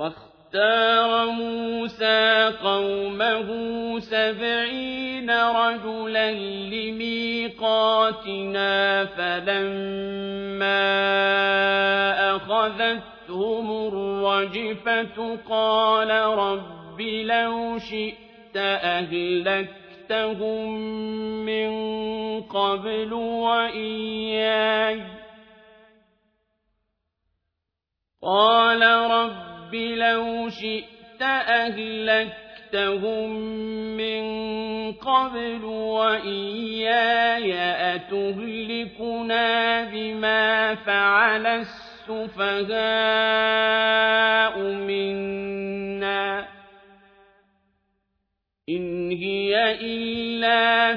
واختار موسى قومه سبعين رجلا لميقاتنا فلما أخذت تَأْخُذْهُمُ الرَّجْفَةُ قَالَ رَبِّ لَوْ شِئْتَ أَهْلَكْتَهُم مِّن قَبْلُ وَإِيَّايَ. قَالَ رَبِّ لَوْ شِئْتَ أَهْلَكْتَهُم مِّن قَبْلُ وَإِيَّايَ أَتُهْلِكُنَا بِمَا فَعَلَ السُّفَهَاءُ منا إن هي إلا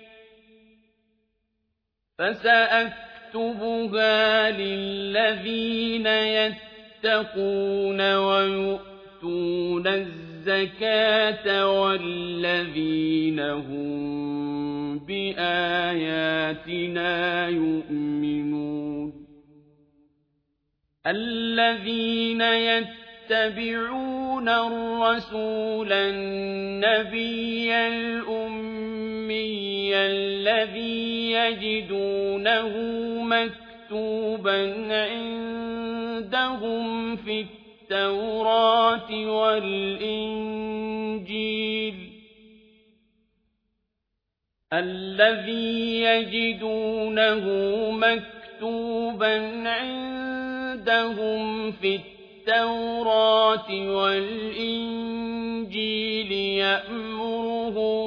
فسأكتبها للذين يتقون ويؤتون الزكاة والذين هم بآياتنا يؤمنون. الذين يتبعون الرسول النبي الأمي الذي يجدونه مكتوبا عندهم في التوراة والإنجيل. الذي يجدونه مكتوبا عندهم في التوراة والإنجيل يأمرهم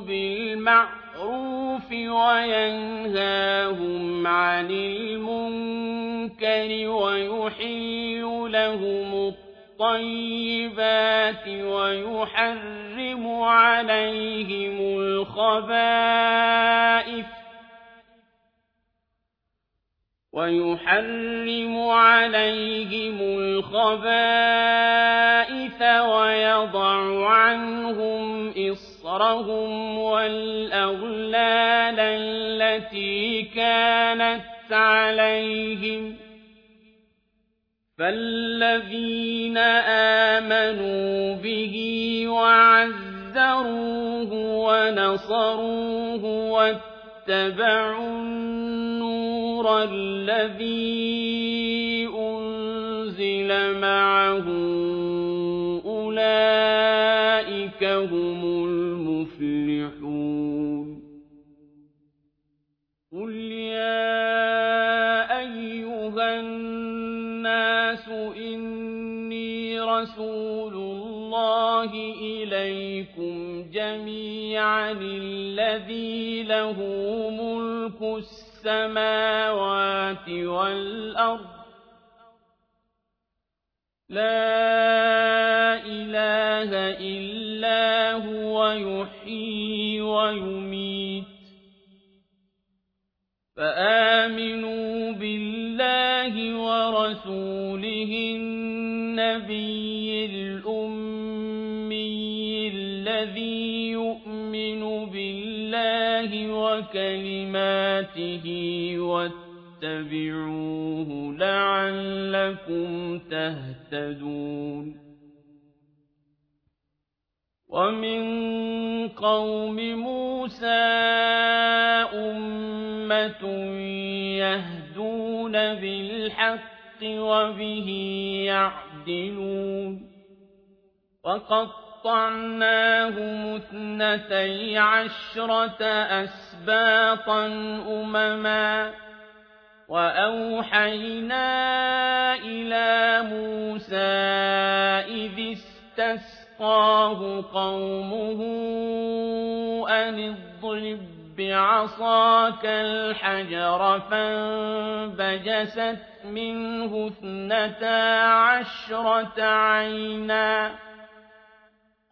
بالمعروف وينهاهم عن المنكر ويحل لهم الطيبات ويحرم عليهم الخبائث ويحرم عليهم الخبائث ويضع عنهم إصرهم والأغلال التي كانت عليهم فالذين آمنوا به وعزروه ونصروه واتبعوا النور الذي أنزل معه أولئك هم المفلحون. قل يا أيها الناس إني رسول الله إليكم جميعا الذي له ملك السماوات والأرض. لا إله إلا هو يحيي ويميت. فآمنوا بالله ورسوله النبي الأمي الذي يؤمن بالله وكلماته واتبعوه لعلكم تهتدون ومن قوم موسى أمة يهدون بالحق وبه يعدلون وقطعناهم اثنتي عشرة أسباطا أمما وأوحينا إلى موسى إذ استسقاه قومه أن اضرب بعصاك الحجر فانبجست منه اثنتا عشرة عينا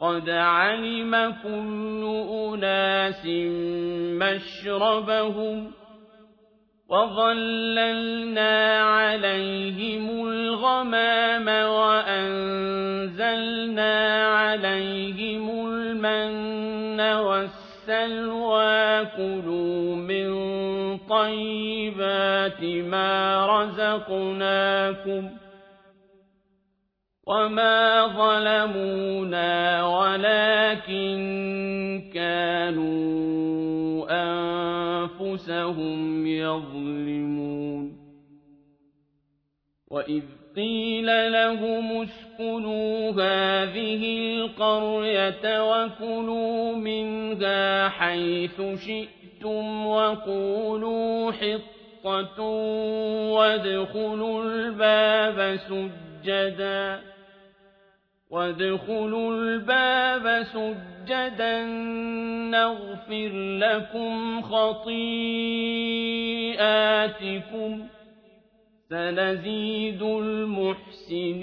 قد علم كل أناس مشربهم وظللنا عليهم الغمام وأنزلنا عليهم المن والسلوى كلوا من طيبات ما رزقناكم وما ظلمونا ولكن كانوا أنفسهم يظلمون وَإِذْ قِيلَ لَهُمُ اسْكُنُوا هَٰذِهِ الْقَرْيَةَ وَكُلُوا مِنْهَا حَيْثُ شِئْتُمْ وَقُولُوا حِطَّةٌ وَادْخُلُوا الْبَابَ سُجَّدًا وَادْخُلُوا الْبَابَ سُجَّدًا نَّغْفِرْ لَكُمْ خَطِيئَاتِكُمْ سَنَزِيدُ الْمُحْسِنِينَ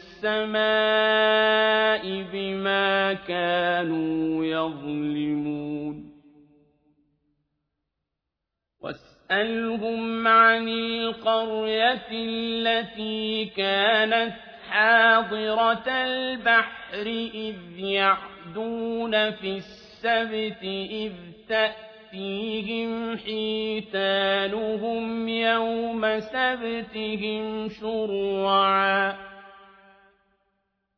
بِمَا كَانُوا يَظْلِمُونَ. وَاسْأَلْهُمْ عَنِ الْقَرْيَةِ الَّتِي كَانَتْ حَاضِرَةَ الْبَحْرِ إِذْ يَعْدُونَ فِي السَّبْتِ إِذْ تأتيهم حيتانهم يوم سبتهم شرعا.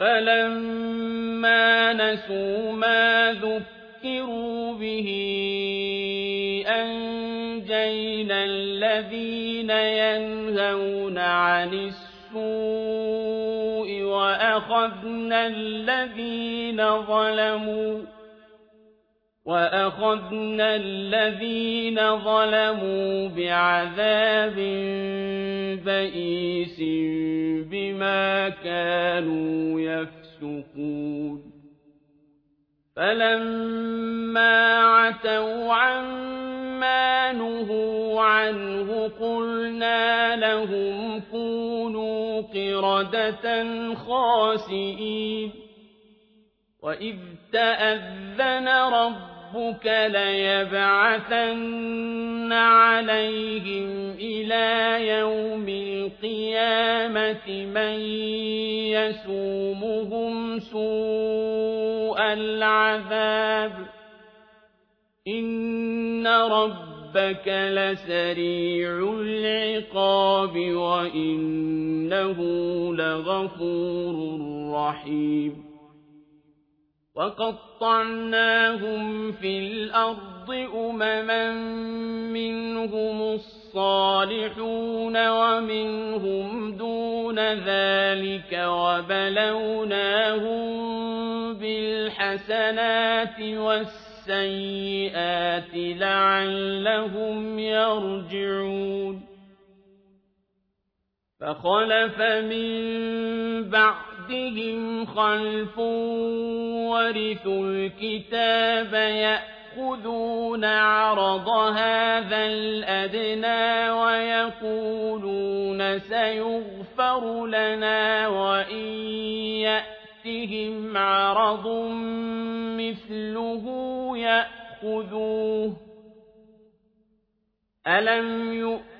فلما نسوا ما ذكروا به أنجينا الذين ينهون عن السوء وأخذنا الذين ظلموا وأخذنا الذين ظلموا بعذاب بئيس بما كانوا يفسقون. فلما عتوا عما نهوا عنه قلنا لهم كونوا قردة خاسئين. وإذ تأذن ربك ليبعثن عليهم إلى يوم القيامة من يسومهم سوء العذاب إن ربك لسريع العقاب وإنه لغفور رحيم وقطعناهم في الأرض أمما منهم الصالحون ومنهم دون ذلك وبلوناهم بالحسنات والسيئات لعلهم يرجعون فخلف من بعد بعدهم خلف ورثوا الكتاب يأخذون عرض هذا الأدنى ويقولون سيغفر لنا وإن يأتهم عرض مثله يأخذوه ألم يؤمنوا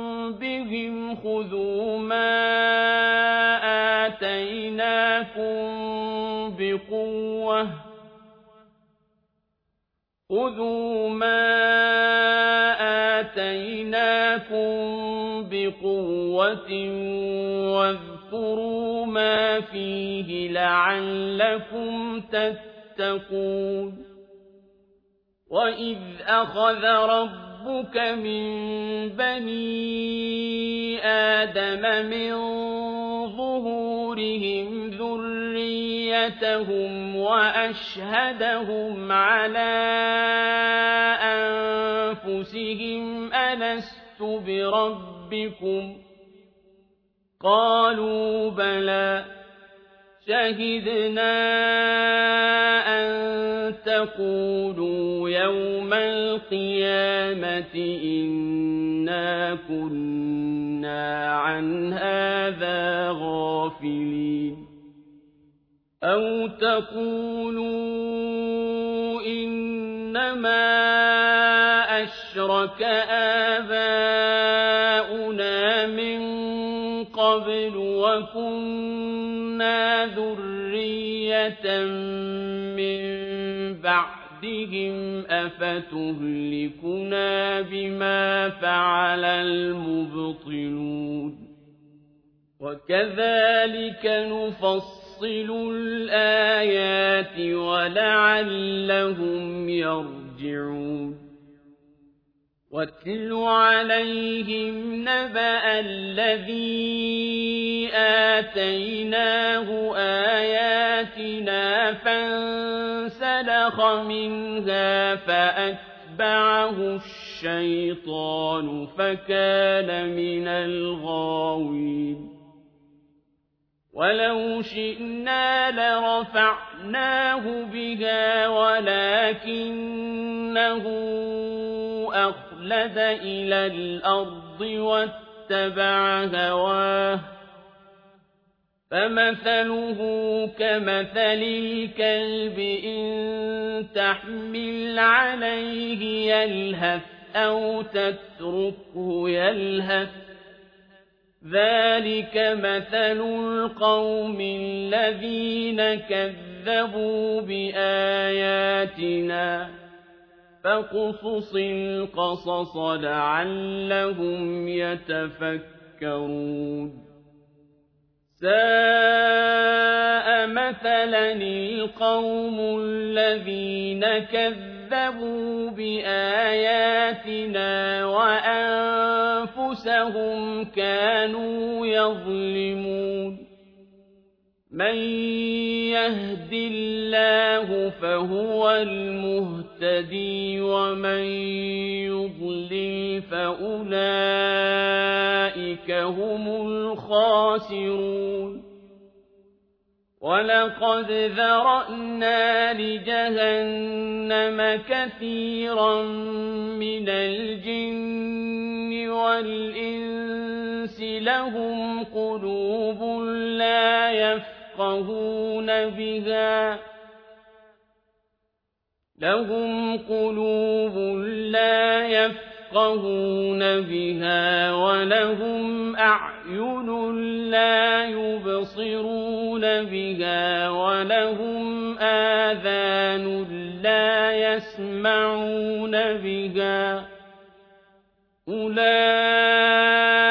بِهِمْ خُذُوا مَا آتَيْنَاكُم بِقُوَّةٍ خُذُوا مَا آتَيْنَاكُم بِقُوَّةٍ وَاذْكُرُوا مَا فِيهِ لَعَلَّكُمْ تَتَّقُونَ وَإِذْ أَخَذَ رَبُّكَ مِن بَنِي آدَمَ مِن ظُهُورِهِمْ ذُرِّيَّتَهُمْ وَأَشْهَدَهُمْ عَلَىٰ أَنفُسِهِمْ أَلَسْتُ بِرَبِّكُمْ رَبِّكُمْ قَالُوا بَلَىٰ شَهِدْنَا أَن تَقُولُوا يَوْمَ الْقِيَامَةِ إِنَّا كُنَّا عَنْ هَٰذَا غَافِلِينَ. أَوْ تَقُولُوا إِنَّمَا أَشْرَكَ آبَاؤُنَا مِن قَبْلُ وَكُنَّا ذُرِّيَّةً مِّن بَعْدِهِمْ ۖ أَفَتُهْلِكُنَا بِمَا فَعَلَ الْمُبْطِلُونَ وَكَذَٰلِكَ نُفَصِّلُ الْآيَاتِ وَلَعَلَّهُمْ يَرْجِعُونَ وَاتْلُ عَلَيْهِمْ نَبَأَ الَّذِي آتَيْنَاهُ آيَاتِنَا فَانسَلَخَ مِنْهَا فَأَتْبَعَهُ الشَّيْطَانُ فَكَانَ مِنَ الْغَاوِينَ. وَلَوْ شِئْنَا لَرَفَعْنَاهُ بِهَا وَلَٰكِنَّهُ أَخْلَدَ إِلَى الْأَرْضِ وَاتَّبَعَ هَوَاهُ فَمَثَلُهُ كَمَثَلِ الْكَلْبِ إِن تَحْمِلْ عَلَيْهِ يَلْهَثْ أَوْ تَتْرُكْهُ يَلْهَث ذَلِكَ مَثَلُ الْقَوْمِ الَّذِينَ كَذَّبُوا بِآيَاتِنَا فَاقْصُصِ الْقَصَصَ لَعَلَّهُمْ يَتَفَكَّرُونَ. سَاءَ مَثَلًا الْقَوْمُ الَّذِينَ كَذَّبُوا بِآيَاتِنَا وَأَنفُسَهُمْ كَانُوا يَظْلِمُونَ. مَن يَهْدِ اللَّهُ فَهُوَ الْمُهْتَدِي وَمَن يُضْلِلْ فَأُولَٰئِكَ هُمُ الْخَاسِرُونَ وَلَقَدْ ذَرَأْنَا لِجَهَنَّمَ كَثِيرًا مِّنَ الْجِنِّ وَالْإِنسِ لَهُمْ قُلُوبٌ لَّا يَفْقَهُونَ يفقهون بها. لهم قلوب لا يفقهون بها ولهم أعين لا يبصرون بها ولهم آذان لا يسمعون بها. أولئك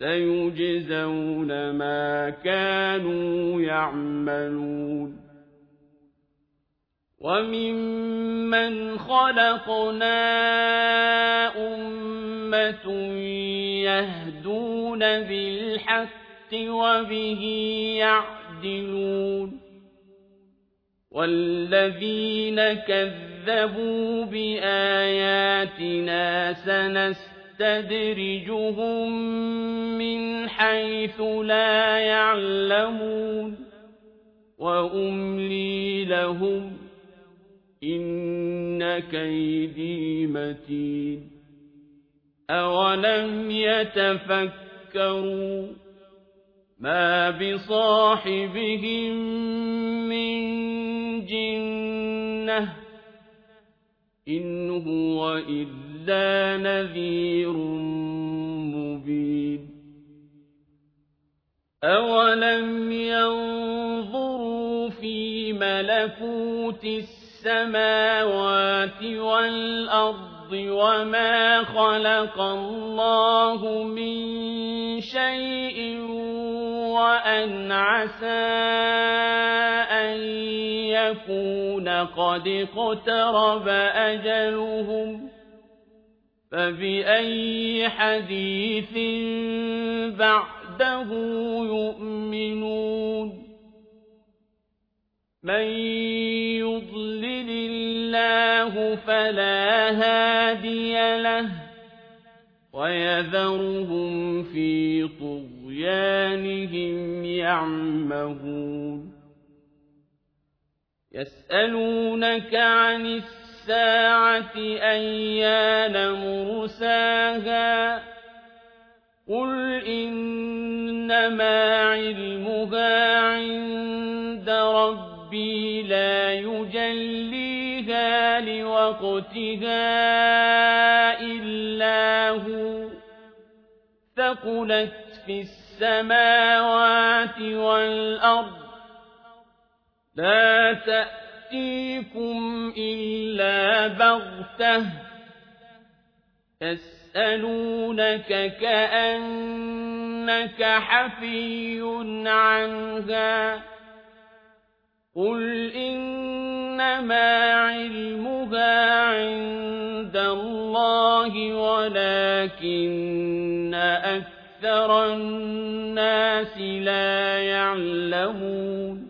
سَيُجْزَوْنَ مَا كَانُوا يَعْمَلُونَ. وَمِمَّنْ خَلَقْنَا أُمَّةٌ يَهْدُونَ بِالْحَقِّ وَبِهِ يَعْدِلُونَ. وَالَّذِينَ كَذَّبُوا بِآيَاتِنَا سَنَسْتَدْرِجُهُم مِّنْ حَيْثُ لَا يَعْلَمُونَ وَأُمْلِي لَهُمْ ۚ إِنَّ كَيْدِي مَتِينٌ أَوَلَمْ يَتَفَكَّرُوا مَا بِصَاحِبِهِم مِّن جِنَّةٍ ۚ إِنْ هُوَ إِلَّا نَذِيرٌ مُّبِينٌ. أَوَلَمْ يَنظُرُوا فِي مَلَكُوتِ السَّمَاوَاتِ وَالْأَرْضِ وَمَا خَلَقَ اللَّهُ مِن شَيْءٍ وَأَنْ عَسَىٰ أَن يَكُونَ قَدِ اقْتَرَبَ أَجَلُهُمْ ۖ فَبِأَيِّ حَدِيثٍ بَعْدَهُ يُؤْمِنُونَ؟ مَن يُضْلِلِ اللَّهُ فَلَا هَادِيَ لَهُ ۚ وَيَذَرُهُمْ فِي طُغْيَانِهِمْ يَعْمَهُونَ. يَسْأَلُونَكَ عَنِ السَّاعَةِ أَيَّانَ مُرْسَاهَا ۖ قُلْ إِنَّمَا عِلْمُهَا عِندَ رَبِّي لَا يُجَلِّيهَا لِوَقْتِهَا إِلَّا هُوَ ۚ ثَقُلَتْ فِي السَّمَاوَاتِ وَالْأَرْضِ ۚ لَا تَأْتِيكُمْ إِلَّا بَغْتَةً ۗ يَسْأَلُونَكَ كَأَنَّكَ حَفِيٌّ عَنْهَا ۖ قُلْ إِنَّمَا عِلْمُهَا عِندَ اللَّهِ وَلَٰكِنَّ أَكْثَرَ النَّاسِ لَا يَعْلَمُونَ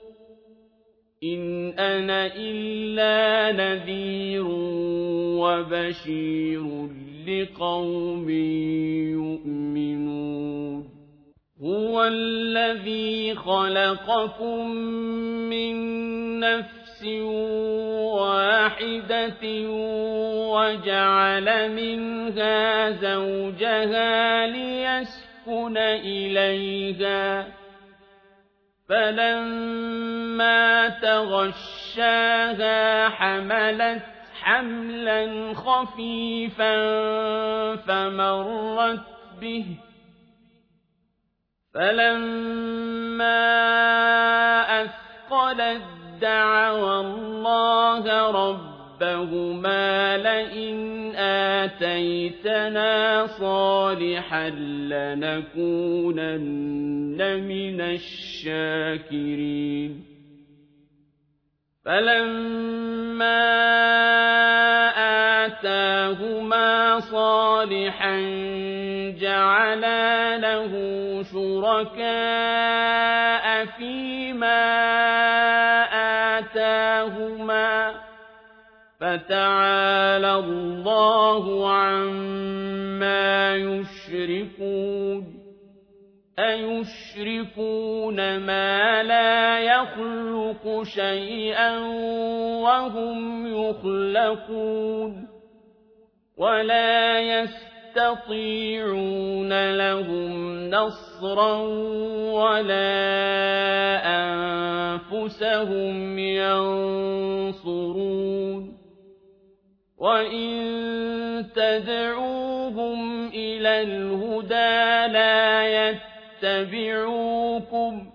إِنْ أَنَا إِلَّا نَذِيرٌ وَبَشِيرٌ لِّقَوْمٍ يُؤْمِنُونَ هُوَ الَّذِي خَلَقَكُم مِّن نَّفْسٍ وَاحِدَةٍ وَجَعَلَ مِنْهَا زَوْجَهَا لِيَسْكُنَ إِلَيْهَا ۖ فَلَمَّا تَغَشَّاهَا حَمَلَتْ حَمْلًا خَفِيفًا فَمَرَّتْ بِهِ ۖ. فَلَمَّا أَثْقَلَت دَّعَوَا اللَّهَ رَبَّهُمَا لَئِنْ آتَيْتَنَا صَالِحًا لَّنَكُونَنَّ مِنَ الشَّاكِرِينَ. فَلَمَّا آتَاهُمَا صَالِحًا جَعَلَا لَهُ شُرَكَاءَ فِيمَا آتَاهُمَا ۚ فَتَعَالَى اللَّهُ عَمَّا يُشْرِكُونَ أَيُشْرِكُونَ مَا لَا يَخْلُقُ شَيْئًا وَهُمْ يُخْلَقُونَ وَلَا يَسْتَطِيعُونَ لَهُمْ نَصْرًا وَلَا أَنفُسَهُمْ يَنصُرُونَ وَإِن تَدْعُوهُمْ إِلَى الْهُدَىٰ لَا يَتَّبِعُوكُمْ ۚ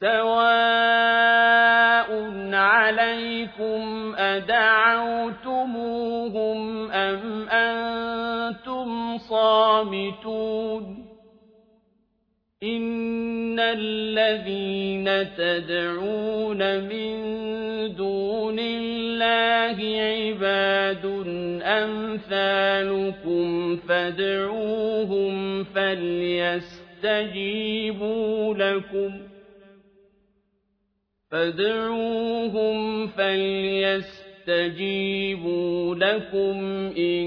سَوَاءٌ عَلَيْكُمْ أَدَعَوْتُمُوهُمْ أَمْ أَنتُمْ صَامِتُونَ إِنَّ الَّذِينَ تَدْعُونَ مِن دُونِ اللَّهِ عِبَادٌ أَمْثَالُكُمْ فَادْعُوهُمْ فَلْيَسْتَجِيبُوا لَكُمْ فَادْعُوهُمْ فَلْيَسْتَجِيبُوا لَكُمْ إِن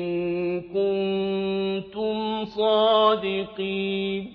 كُنتُمْ صَادِقِينَ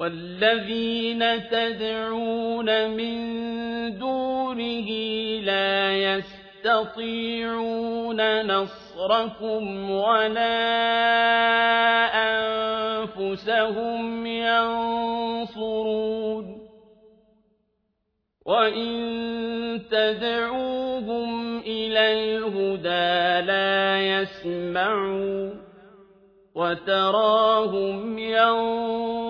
وَالَّذِينَ تَدْعُونَ مِن دُونِهِ لَا يَسْتَطِيعُونَ نَصْرَكُمْ وَلَا أَنفُسَهُمْ يَنصُرُونَ وَإِن تَدْعُوهُمْ إِلَى الْهُدَىٰ لَا يَسْمَعُوا ۖ وَتَرَاهُمْ يَنظُرُونَ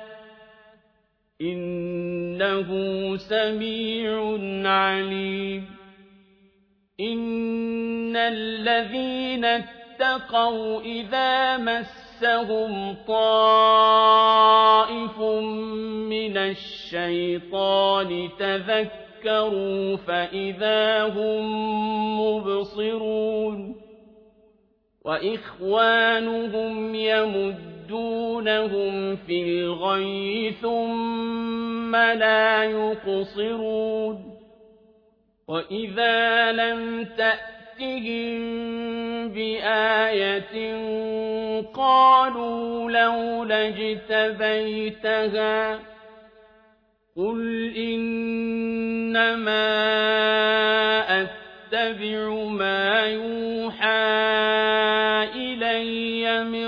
إِنَّهُ سَمِيعٌ عَلِيمٌ. إِنَّ الَّذِينَ اتَّقَوْا إِذَا مَسَّهُمْ طَائِفٌ مِّنَ الشَّيْطَانِ تَذَكَّرُوا فَإِذَا هُم مُّبْصِرُونَ. وَإِخْوَانُهُمْ يَمُدُّونَهُمْ فِي الْغَيِّ ثُمَّ لَا يُقْصِرُونَ وَإِذَا لَمْ تَأْتِهِم بِآيَةٍ قَالُوا لَوْلَا اجْتَبَيْتَهَا ۚ قُلْ إِنَّمَا أَتَّبِعُ مَا يُوحَىٰ إِلَيَّ مِن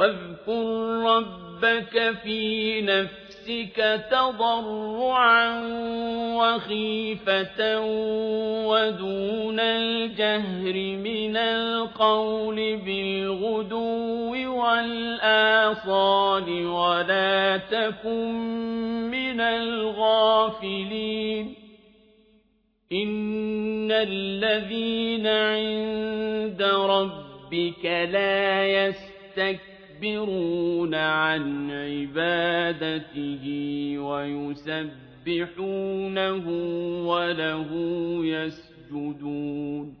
وَاذْكُر رَّبَّكَ فِي نَفْسِكَ تَضَرُّعًا وَخِيفَةً وَدُونَ الْجَهْرِ مِنَ الْقَوْلِ بِالْغُدُوِّ وَالْآصَالِ وَلَا تَكُن مِّنَ الْغَافِلِينَ إن الذين عند ربك لا يستكبرون عن عبادته ويسبحونه وله يسجدون